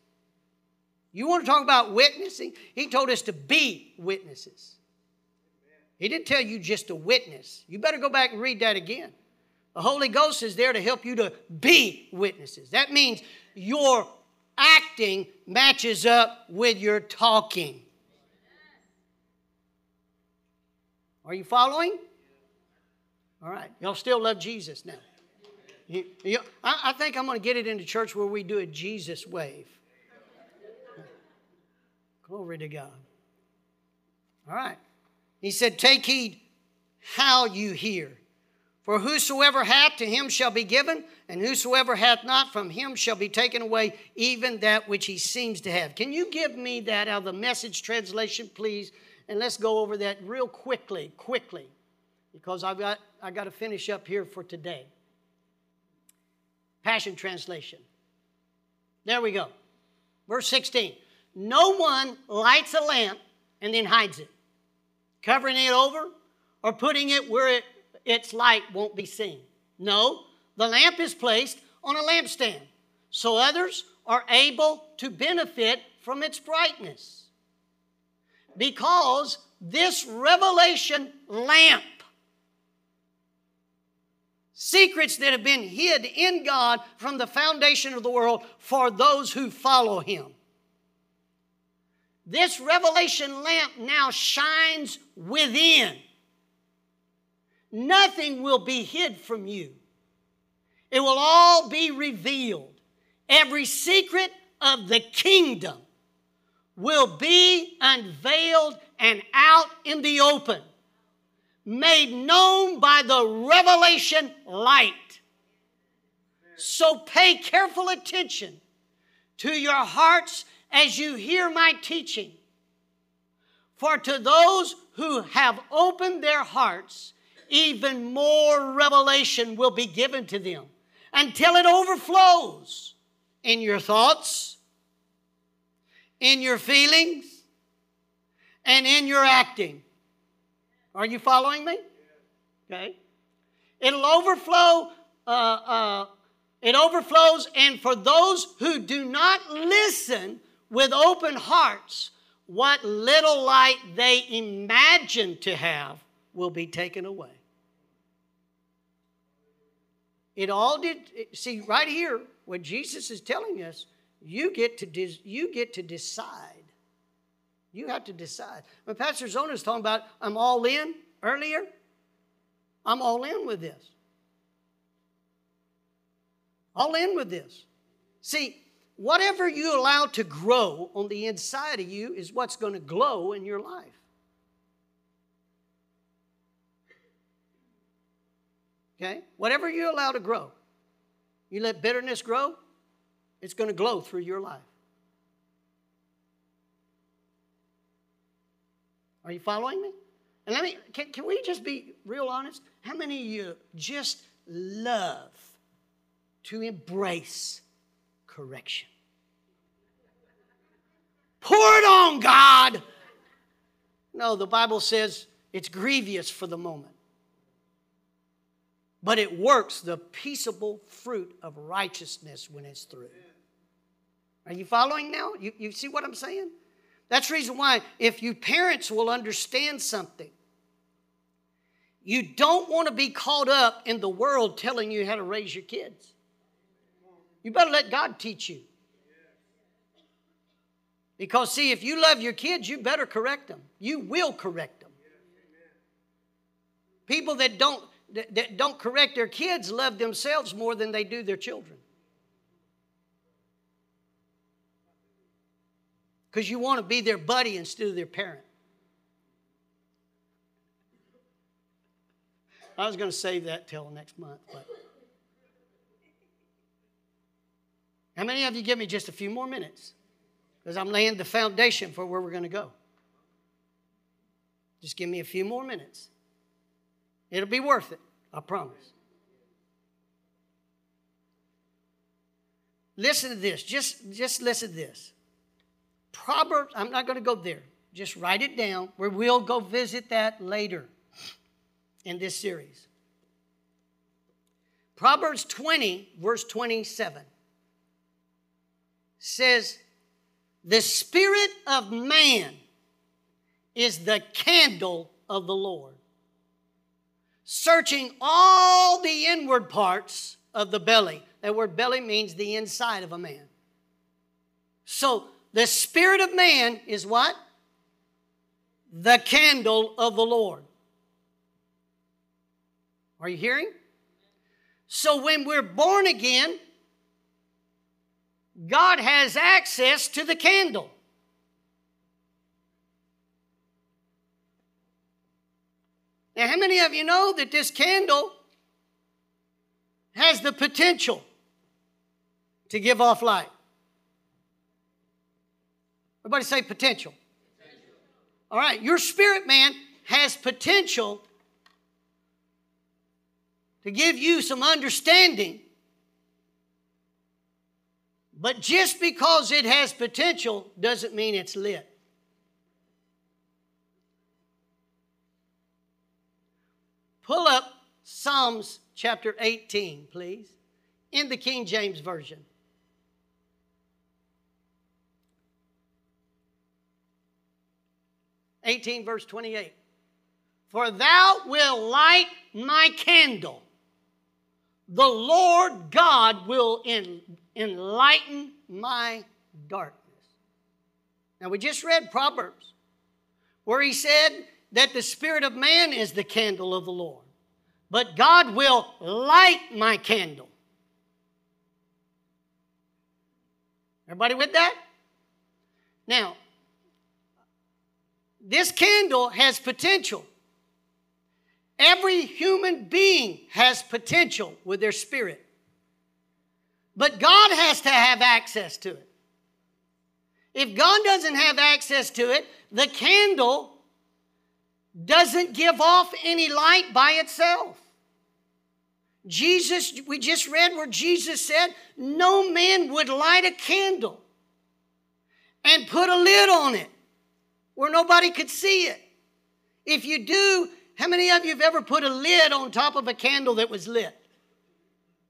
You want to talk about witnessing? He told us to be witnesses. He didn't tell you just to witness. You better go back and read that again. The Holy Ghost is there to help you to be witnesses. That means your acting matches up with your talking. Are you following? All right. Y'all still love Jesus now. You, you, I, I think I'm going to get it into church where we do a Jesus wave. Glory to God. All right. He said, Take heed how you hear. For whosoever hath, to him shall be given, and whosoever hath not, from him shall be taken away even that which he seems to have. Can you give me that out of the message translation, please? And let's go over that real quickly, quickly, because I've got, I've got to finish up here for today. Passion Translation. There we go. Verse 16. No one lights a lamp and then hides it, covering it over or putting it where it its light won't be seen. No, the lamp is placed on a lampstand so others are able to benefit from its brightness. Because this revelation lamp, secrets that have been hid in God from the foundation of the world for those who follow Him. This revelation lamp now shines within Nothing will be hid from you. It will all be revealed. Every secret of the kingdom will be unveiled and out in the open, made known by the revelation light. So pay careful attention to your hearts as you hear my teaching. For to those who have opened their hearts, even more revelation will be given to them until it overflows in your thoughts, in your feelings, and in your acting. Are you following me? Okay. It'll overflow. Uh, uh, it overflows, and for those who do not listen with open hearts, what little light they imagine to have will be taken away. It all did, see, right here, what Jesus is telling us, you get to, you get to decide. You have to decide. When Pastor Zona is talking about, I'm all in earlier, I'm all in with this. All in with this. See, whatever you allow to grow on the inside of you is what's going to glow in your life. Okay? Whatever you allow to grow. You let bitterness grow, It's going to glow through your life. Are you following me? And let me, can, can we just be real honest? How many of you just love to embrace correction? Pour it on, God. No, the Bible says it's grievous for the moment, but it works the peaceable fruit of righteousness when it's through. Are you following now? You, you see what I'm saying? That's the reason why, if you parents will understand something, you don't want to be caught up in the world telling you how to raise your kids. You better let God teach you. Because, see, if you love your kids, you better correct them. You will correct them. People that don't, that, that don't correct their kids love themselves more than they do their children. Because you want to be their buddy instead of their parent. I was going to save that till next month, but. How many of you give me just a few more minutes? because I'm laying the foundation for where we're going to go. Just give me a few more minutes. It'll be worth it, I promise. Listen to this. Just, just listen to this. Proverbs, I'm not going to go there. Just write it down. We will go visit that later in this series. Proverbs 20, verse 27 says, the spirit of man is the candle of the Lord, searching all the inward parts of the belly. That word belly means the inside of a man. So the spirit of man is what? The candle of the Lord. Are you hearing? So when we're born again, God has access to the candle. Now, how many of you know that this candle has the potential to give off light? Everybody say potential. potential. All right, your spirit man has potential to give you some understanding but just because it has potential doesn't mean it's lit. Pull up Psalms chapter 18, please, in the King James Version. Eighteen verse twenty-eight. For thou wilt light my candle. The Lord God will in, enlighten my darkness. Now, we just read Proverbs where he said that the spirit of man is the candle of the Lord, but God will light my candle. Everybody with that? Now, this candle has potential. Every human being has potential with their spirit. But God has to have access to it. If God doesn't have access to it, the candle doesn't give off any light by itself. Jesus, we just read where Jesus said, No man would light a candle and put a lid on it where nobody could see it. If you do, how many of you have ever put a lid on top of a candle that was lit?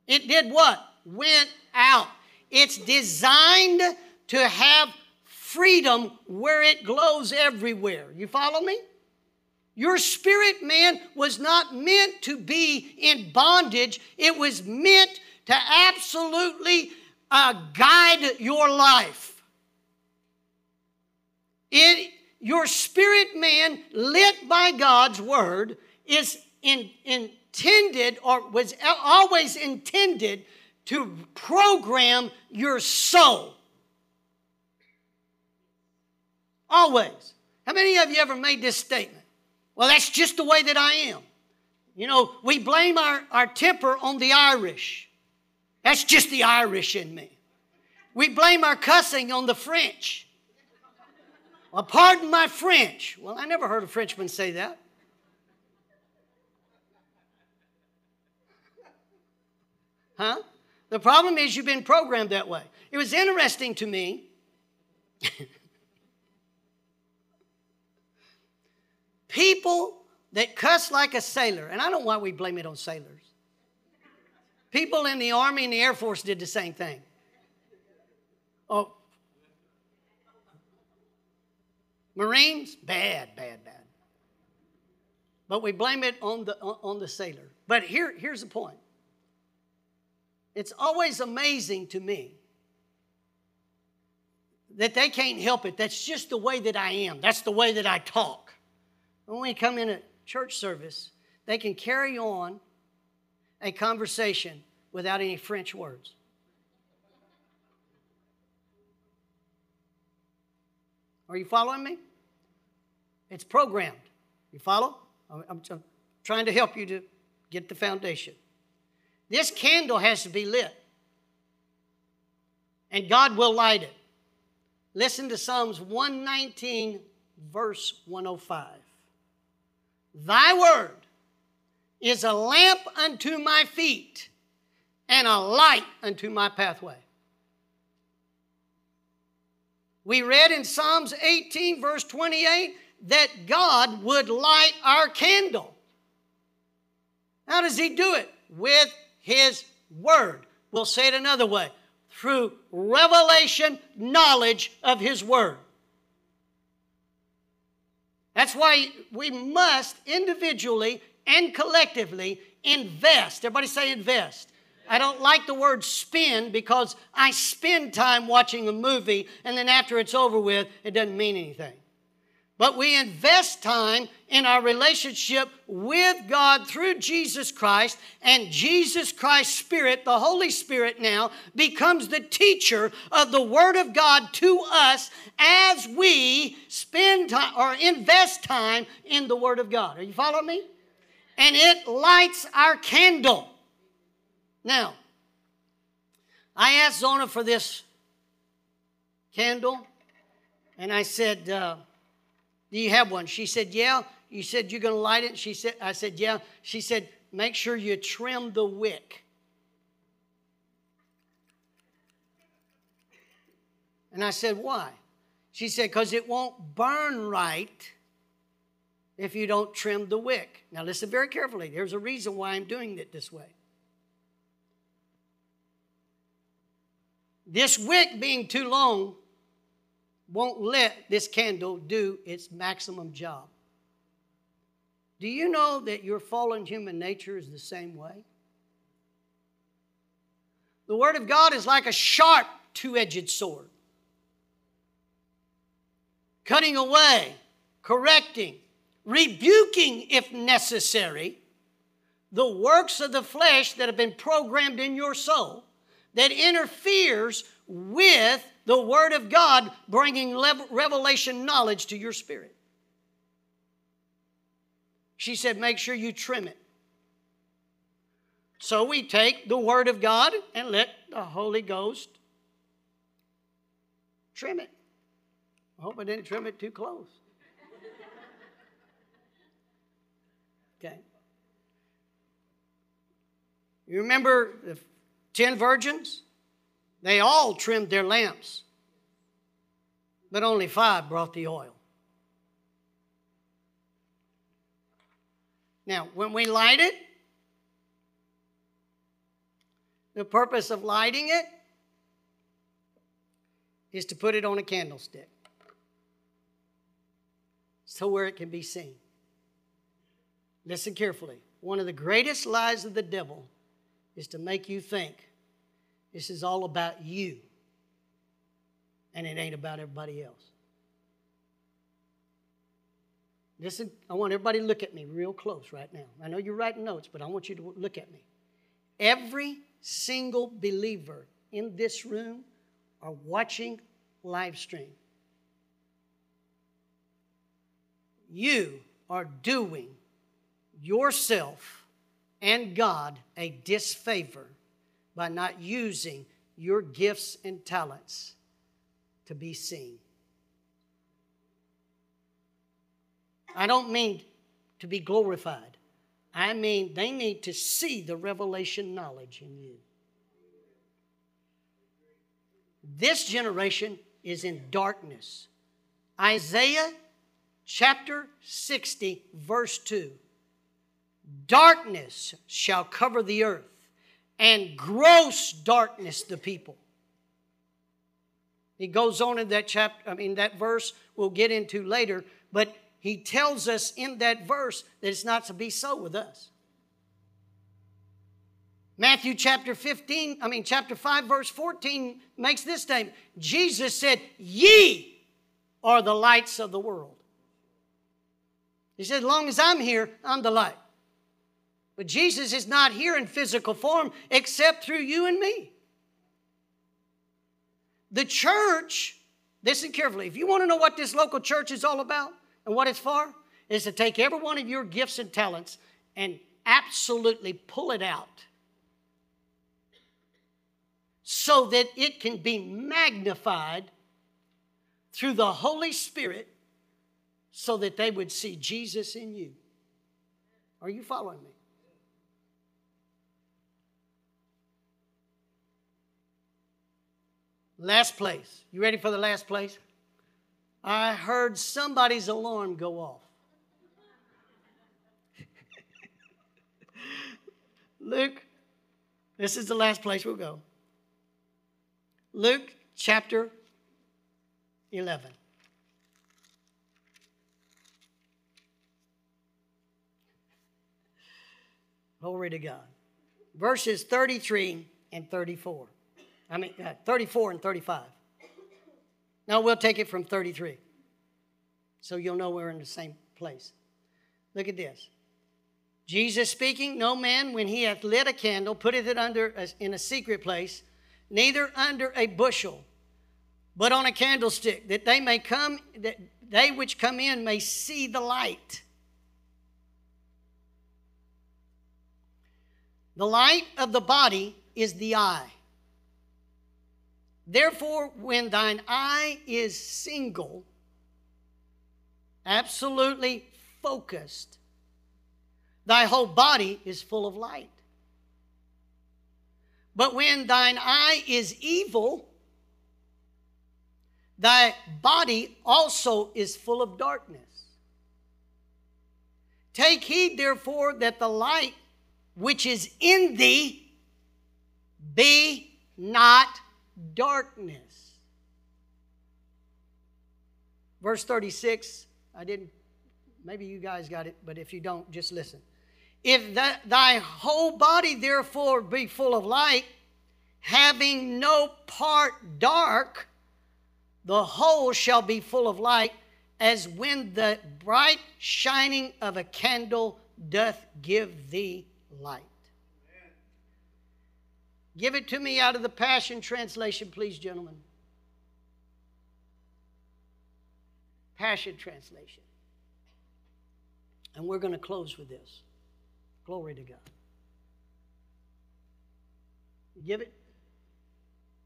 It did what? went out. It's designed to have freedom where it glows everywhere. You follow me? Your spirit man was not meant to be in bondage, it was meant to absolutely uh, guide your life. It, your spirit man, lit by God's word, is in, intended or was always intended to program your soul. Always. How many of you ever made this statement? Well, that's just the way that I am. You know, we blame our, our temper on the Irish. That's just the Irish in me. We blame our cussing on the French. Well, pardon my French. Well, I never heard a Frenchman say that. Huh? The problem is you've been programmed that way. It was interesting to me. *laughs* People that cuss like a sailor, and I don't know why we blame it on sailors. People in the Army and the Air Force did the same thing. Oh, Marines, bad, bad, bad. But we blame it on the, on the sailor. But here, here's the point it's always amazing to me that they can't help it. That's just the way that I am, that's the way that I talk. When we come in a church service, they can carry on a conversation without any French words. Are you following me? It's programmed. You follow? I'm, I'm, trying to help you to get the foundation. This candle has to be lit, and God will light it. Listen to Psalms 119, verse 105. Thy word is a lamp unto my feet and a light unto my pathway. We read in Psalms 18, verse 28, that God would light our candle. How does He do it? With His Word. We'll say it another way through revelation knowledge of His Word. That's why we must individually and collectively invest. Everybody say invest. I don't like the word spend because I spend time watching a movie and then after it's over with, it doesn't mean anything. But we invest time in our relationship with God through Jesus Christ, and Jesus Christ's Spirit, the Holy Spirit now, becomes the teacher of the Word of God to us as we spend time or invest time in the Word of God. Are you following me? And it lights our candle. Now, I asked Zona for this candle, and I said, uh, Do you have one? She said, Yeah. You said you're going to light it? She said, I said, Yeah. She said, Make sure you trim the wick. And I said, Why? She said, Because it won't burn right if you don't trim the wick. Now, listen very carefully. There's a reason why I'm doing it this way. This wick being too long won't let this candle do its maximum job. Do you know that your fallen human nature is the same way? The Word of God is like a sharp two edged sword, cutting away, correcting, rebuking if necessary the works of the flesh that have been programmed in your soul that interferes with the Word of God bringing revelation knowledge to your spirit. She said, make sure you trim it. So we take the Word of God and let the Holy Ghost trim it. I hope I didn't trim it too close. *laughs* Okay. You remember the Ten virgins, they all trimmed their lamps, but only five brought the oil. Now, when we light it, the purpose of lighting it is to put it on a candlestick so where it can be seen. Listen carefully. One of the greatest lies of the devil is to make you think this is all about you and it ain't about everybody else. Listen, I want everybody to look at me real close right now. I know you're writing notes, but I want you to look at me. Every single believer in this room are watching live stream. You are doing yourself and God a disfavor by not using your gifts and talents to be seen. I don't mean to be glorified. I mean they need to see the revelation knowledge in you. This generation is in darkness. Isaiah chapter 60, verse 2 Darkness shall cover the earth, and gross darkness the people. He goes on in that chapter, I mean, that verse we'll get into later, but he tells us in that verse that it's not to be so with us. Matthew chapter 15, I mean, chapter 5, verse 14 makes this statement Jesus said, Ye are the lights of the world. He said, As long as I'm here, I'm the light. But Jesus is not here in physical form except through you and me. The church, listen carefully, if you want to know what this local church is all about and what it's for, is to take every one of your gifts and talents and absolutely pull it out so that it can be magnified through the Holy Spirit so that they would see Jesus in you. Are you following me? Last place. You ready for the last place? I heard somebody's alarm go off. *laughs* Luke, this is the last place we'll go. Luke chapter 11. Glory to God. Verses 33 and 34. I mean, uh, 34 and 35. Now we'll take it from 33. So you'll know we're in the same place. Look at this. Jesus speaking, no man, when he hath lit a candle, putteth it under a, in a secret place, neither under a bushel, but on a candlestick, that they may come, that they which come in may see the light. The light of the body is the eye. Therefore, when thine eye is single, absolutely focused, thy whole body is full of light. But when thine eye is evil, thy body also is full of darkness. Take heed, therefore, that the light which is in thee be not darkness. Verse 36, I didn't, maybe you guys got it, but if you don't, just listen. If that, thy whole body therefore be full of light, having no part dark, the whole shall be full of light, as when the bright shining of a candle doth give thee light. Give it to me out of the Passion Translation, please, gentlemen. Passion Translation. And we're going to close with this. Glory to God. You give it?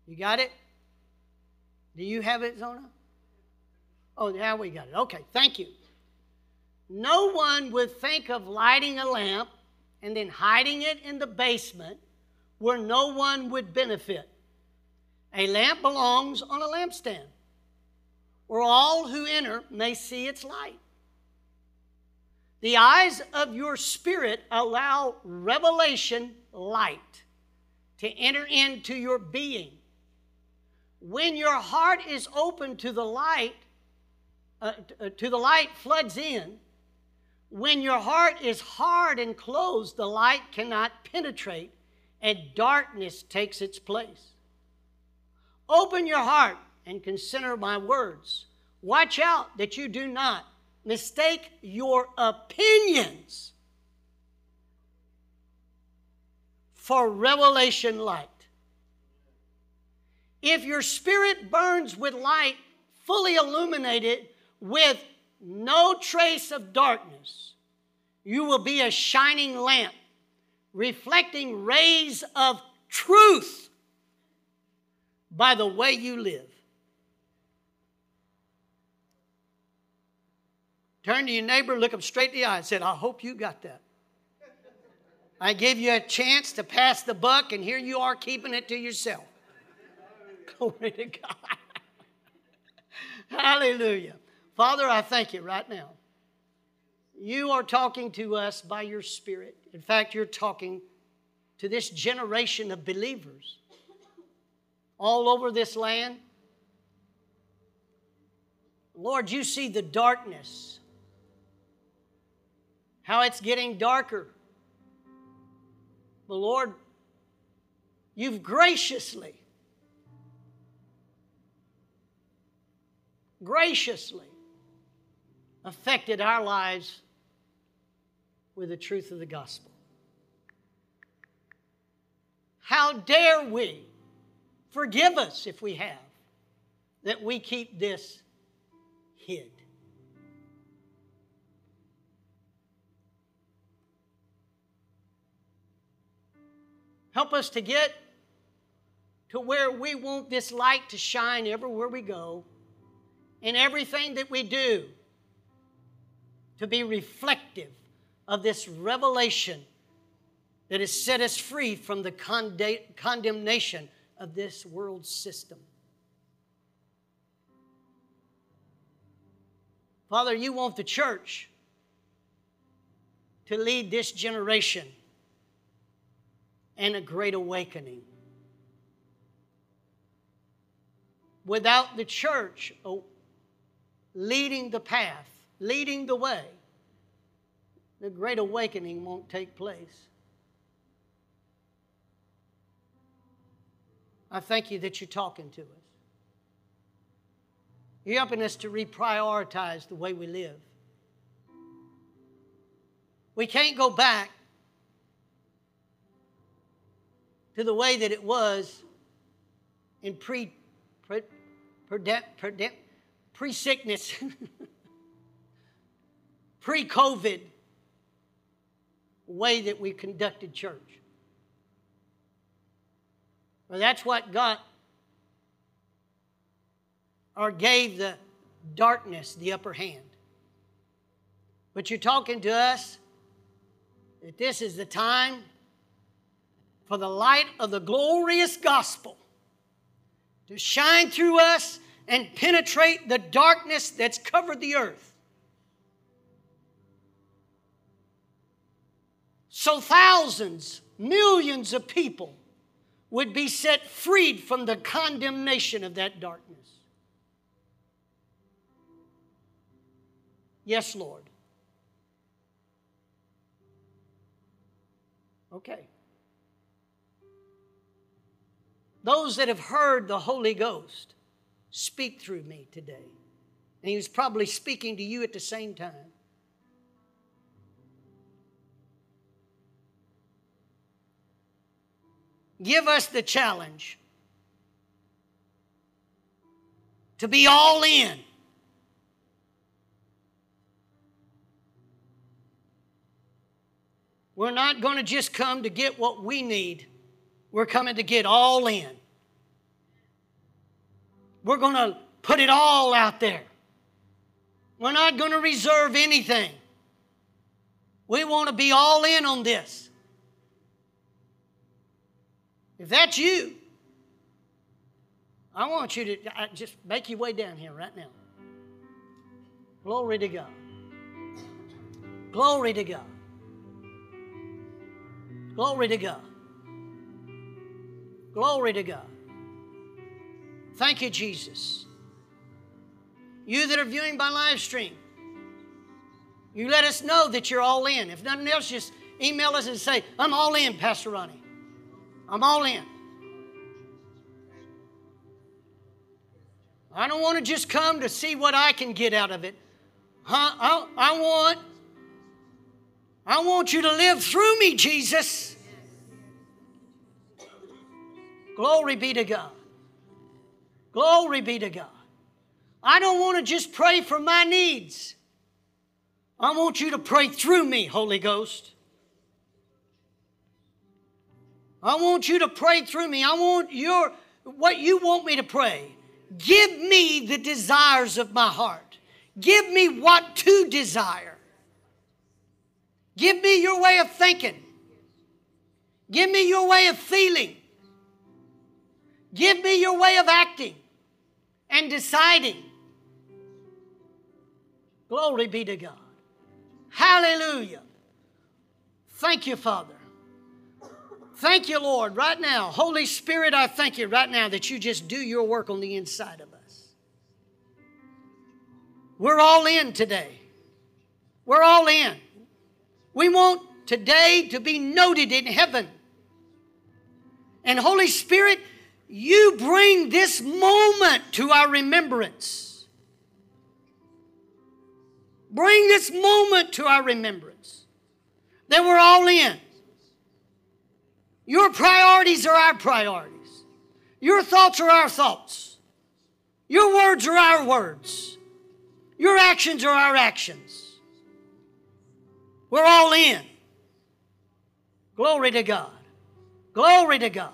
You got it? Do you have it, Zona? Oh, yeah, we got it. Okay, thank you. No one would think of lighting a lamp and then hiding it in the basement where no one would benefit. A lamp belongs on a lampstand where all who enter may see its light. The eyes of your spirit allow revelation light to enter into your being. When your heart is open to the light, uh, uh to the light floods in. When your heart is hard and closed, the light cannot penetrate and darkness takes its place. Open your heart and consider my words. Watch out that you do not mistake your opinions for revelation light. If your spirit burns with light, fully illuminated with no trace of darkness, you will be a shining lamp reflecting rays of truth by the way you live. Turn to your neighbor, look him straight in the eye, and said, I hope you got that. I gave you a chance to pass the buck, and here you are keeping it to yourself. *laughs* Glory to God. *laughs* Hallelujah. Father, I thank you right now. You are talking to us by your Spirit. In fact, you're talking to this generation of believers all over this land. Lord, you see the darkness, how it's getting darker. But Lord, you've graciously, graciously affected our lives with the truth of the gospel. How dare we? Forgive us if we have, that we keep this hid. Help us to get to where we want this light to shine everywhere we go, in everything that we do, to be reflective of this revelation that has set us free from the condemnation of this world system. Father, you want the church to lead this generation in a great awakening. Without the church oh, leading the path, leading the way, the great awakening won't take place. I thank you that you're talking to us. You're helping us to reprioritize the way we live. We can't go back to the way that it was in pre pre pre, pre sickness, *laughs* pre COVID way that we conducted church. Well, that's what got or gave the darkness the upper hand. But you're talking to us that this is the time for the light of the glorious gospel to shine through us and penetrate the darkness that's covered the earth. So thousands, millions of people would be set freed from the condemnation of that darkness. Yes, Lord. Okay. Those that have heard the Holy Ghost speak through me today. And he was probably speaking to you at the same time. Give us the challenge to be all in. We're not going to just come to get what we need. We're coming to get all in. We're going to put it all out there. We're not going to reserve anything. We want to be all in on this. If that's you, I want you to just make your way down here right now. Glory to God. Glory to God. Glory to God. Glory to God. Thank you, Jesus. You that are viewing by live stream, you let us know that you're all in. If nothing else, just email us and say, I'm all in, Pastor Ronnie. I'm all in. I don't want to just come to see what I can get out of it. Huh? I, I want I want you to live through me, Jesus. Glory be to God. Glory be to God. I don't want to just pray for my needs. I want you to pray through me, Holy Ghost. I want you to pray through me. I want your what you want me to pray. Give me the desires of my heart. Give me what to desire. Give me your way of thinking. Give me your way of feeling. Give me your way of acting and deciding. Glory be to God. Hallelujah. Thank you, Father. Thank you, Lord, right now. Holy Spirit, I thank you right now that you just do your work on the inside of us. We're all in today. We're all in. We want today to be noted in heaven. And Holy Spirit, you bring this moment to our remembrance. Bring this moment to our remembrance that we're all in. Your priorities are our priorities. Your thoughts are our thoughts. Your words are our words. Your actions are our actions. We're all in. Glory to God. Glory to God.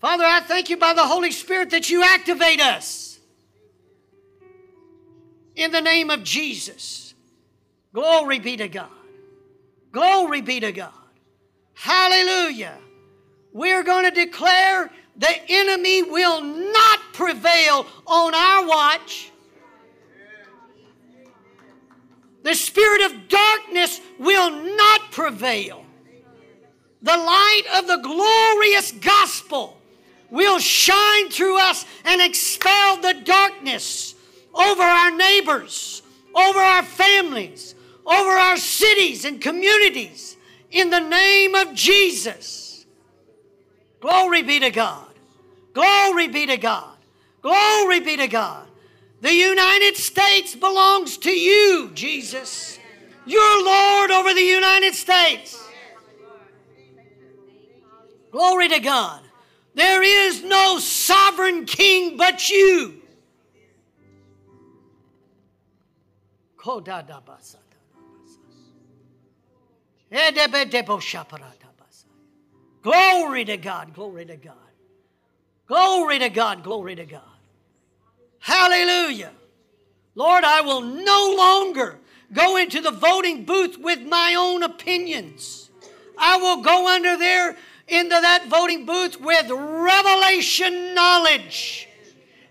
Father, I thank you by the Holy Spirit that you activate us. In the name of Jesus. Glory be to God. Glory be to God. Hallelujah. We're going to declare the enemy will not prevail on our watch. The spirit of darkness will not prevail. The light of the glorious gospel will shine through us and expel the darkness over our neighbors, over our families, over our cities and communities in the name of Jesus. Glory be to God. Glory be to God. Glory be to God. The United States belongs to you, Jesus. You're Lord over the United States. Glory to God. There is no sovereign king but you. Glory to God, glory to God. Glory to God, glory to God. Hallelujah. Lord, I will no longer go into the voting booth with my own opinions. I will go under there into that voting booth with revelation knowledge,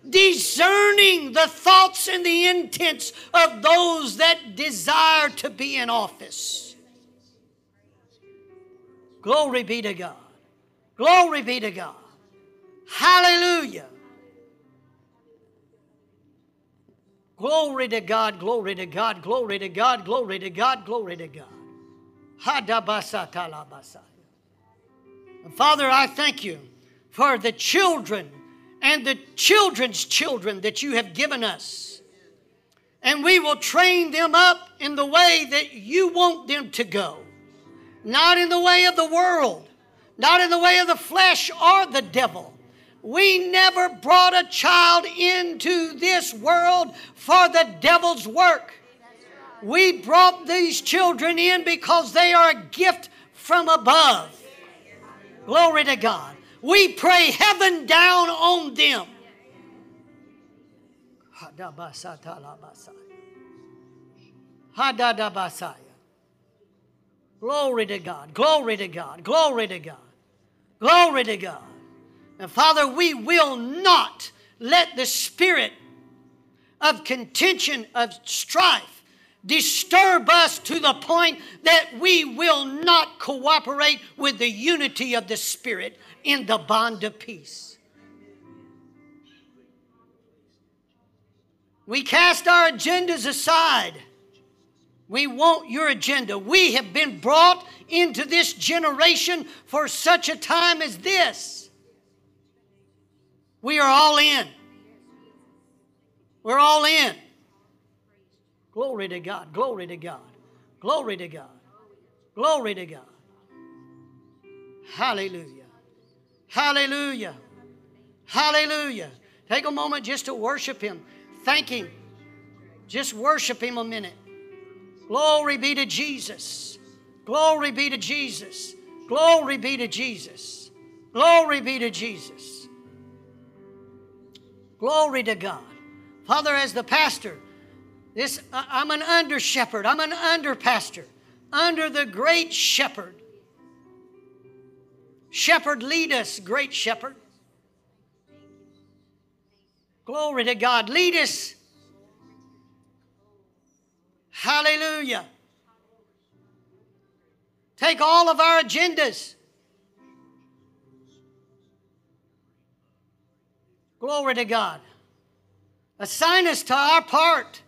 discerning the thoughts and the intents of those that desire to be in office. Glory be to God. Glory be to God. Hallelujah. Glory to God, glory to God, glory to God, glory to God, glory to God. And Father, I thank you for the children and the children's children that you have given us. And we will train them up in the way that you want them to go, not in the way of the world, not in the way of the flesh or the devil. We never brought a child into this world for the devil's work. We brought these children in because they are a gift from above. Glory to God. We pray heaven down on them. Glory to God. Glory to God. Glory to God. Glory to God. And Father, we will not let the spirit of contention, of strife, disturb us to the point that we will not cooperate with the unity of the Spirit in the bond of peace. We cast our agendas aside. We want your agenda. We have been brought into this generation for such a time as this. We are all in. We're all in. Glory to God. Glory to God. Glory to God. Glory to God. Hallelujah. Hallelujah. Hallelujah. Take a moment just to worship Him. Thank Him. Just worship Him a minute. Glory be to Jesus. Glory be to Jesus. Glory be to Jesus. Glory be to Jesus. Glory to God. Father, as the pastor, this I'm an under shepherd. I'm an under pastor under the great shepherd. Shepherd, lead us, great shepherd. Glory to God. Lead us. Hallelujah. Take all of our agendas. Glory to God. Assign us to our part.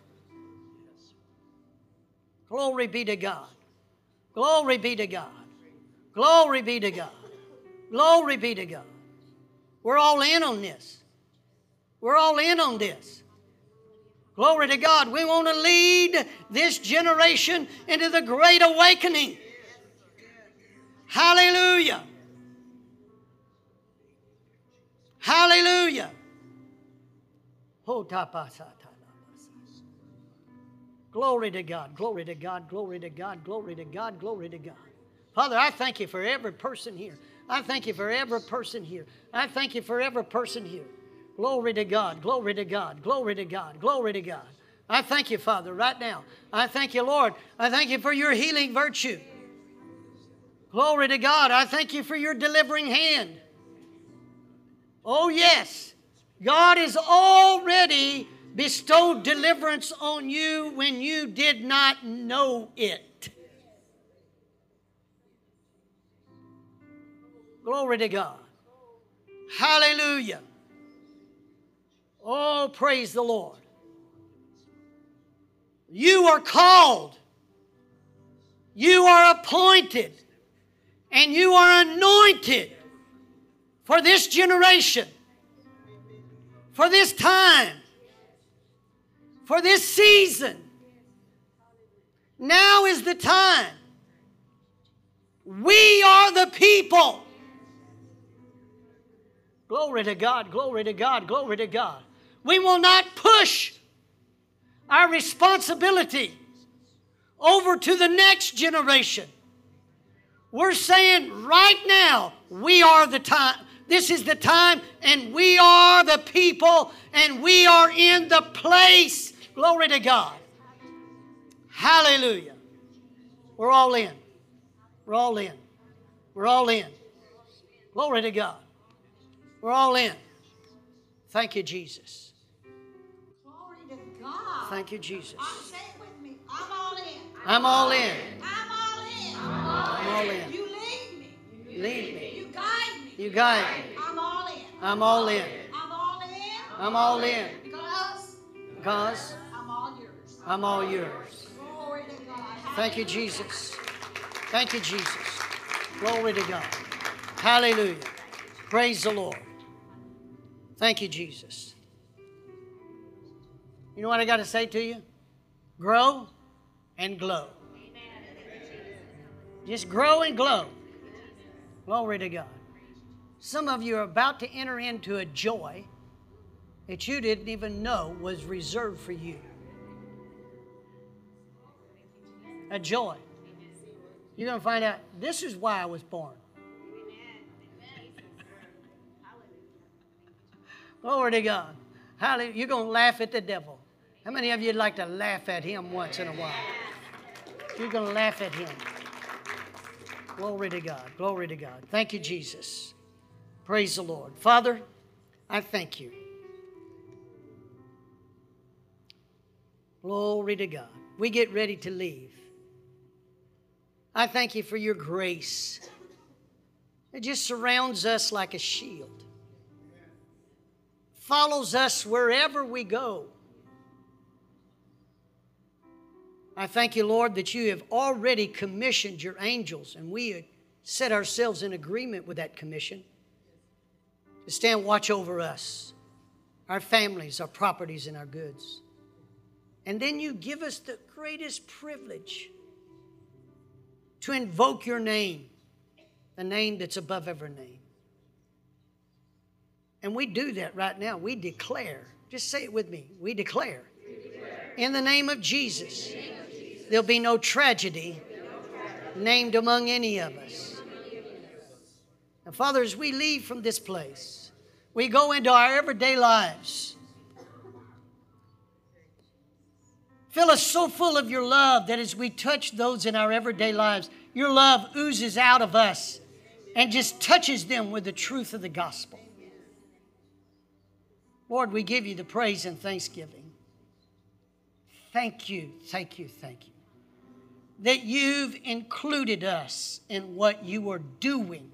Glory be to God. Glory be to God. Glory be to God. Glory be to God. We're all in on this. We're all in on this. Glory to God. We want to lead this generation into the great awakening. Hallelujah. Hallelujah. Oh, Glory to God, glory to God, glory to God, glory to God, glory to God. Father, I thank you for every person here. I thank you for every person here. I thank you for every person here. Glory to God, glory to God, glory to God, glory to God. I thank you, Father, right now. I thank you, Lord. I thank you for your healing virtue. Glory to God. I thank you for your delivering hand. Oh, yes. God is already bestowed deliverance on you when you did not know it. Glory to God. Hallelujah. Oh, praise the Lord. You are called, you are appointed, and you are anointed for this generation, for this time for this season. Now is the time. We are the people. Glory to God, glory to God, glory to God. We will not push our responsibility over to the next generation. We're saying right now, we are the time. This is the time, and we are the people, and we are in the place Glory to God. Hallelujah. We're all in. We're all in. We're all in. Glory to God. We're all in. Thank you, Jesus. Glory to God. Thank you, Jesus. say it with me. I'm all in. I'm all in. I'm all in. I'm all in. You lead me. You lead me. You guide me. You guide me. I'm all in. I'm all in. I'm all in. I'm all in. Because Because I'm all yours. I'm all yours. Glory to God. Thank you, Jesus. Thank you, Jesus. Glory to God. Hallelujah. Praise the Lord. Thank you, Jesus. You know what I got to say to you? Grow and glow. Just grow and glow. Glory to God. Some of you are about to enter into a joy that you didn't even know was reserved for you. A joy. You're going to find out this is why I was born. Glory to God. Hallelujah. You're going to laugh at the devil. How many of you would like to laugh at him once in a while? You're going to laugh at him. Glory to God. Glory to God. Thank you, Jesus. Praise the Lord. Father, I thank you. Glory to God. We get ready to leave. I thank you for your grace. It just surrounds us like a shield, follows us wherever we go. I thank you, Lord, that you have already commissioned your angels, and we set ourselves in agreement with that commission to stand watch over us, our families, our properties, and our goods. And then you give us the greatest privilege to invoke your name, the name that's above every name. And we do that right now. We declare, just say it with me. We declare, we declare. in the of Jesus, name of Jesus. There'll be no tragedy named among any of us. And Father, as we leave from this place, we go into our everyday lives. Fill us so full of your love that as we touch those in our everyday lives, your love oozes out of us and just touches them with the truth of the gospel. Lord, we give you the praise and thanksgiving. Thank you, thank you, thank you. That you've included us in what you are doing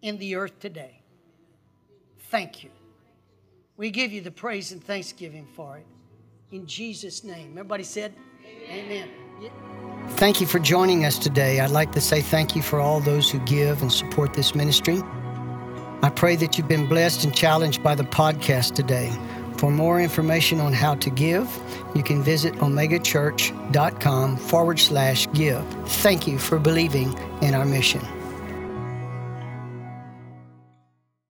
in the earth today. Thank you. We give you the praise and thanksgiving for it. In Jesus' name. Everybody said, Amen. Thank you for joining us today. I'd like to say thank you for all those who give and support this ministry. I pray that you've been blessed and challenged by the podcast today. For more information on how to give, you can visit omegachurch.com forward slash give. Thank you for believing in our mission.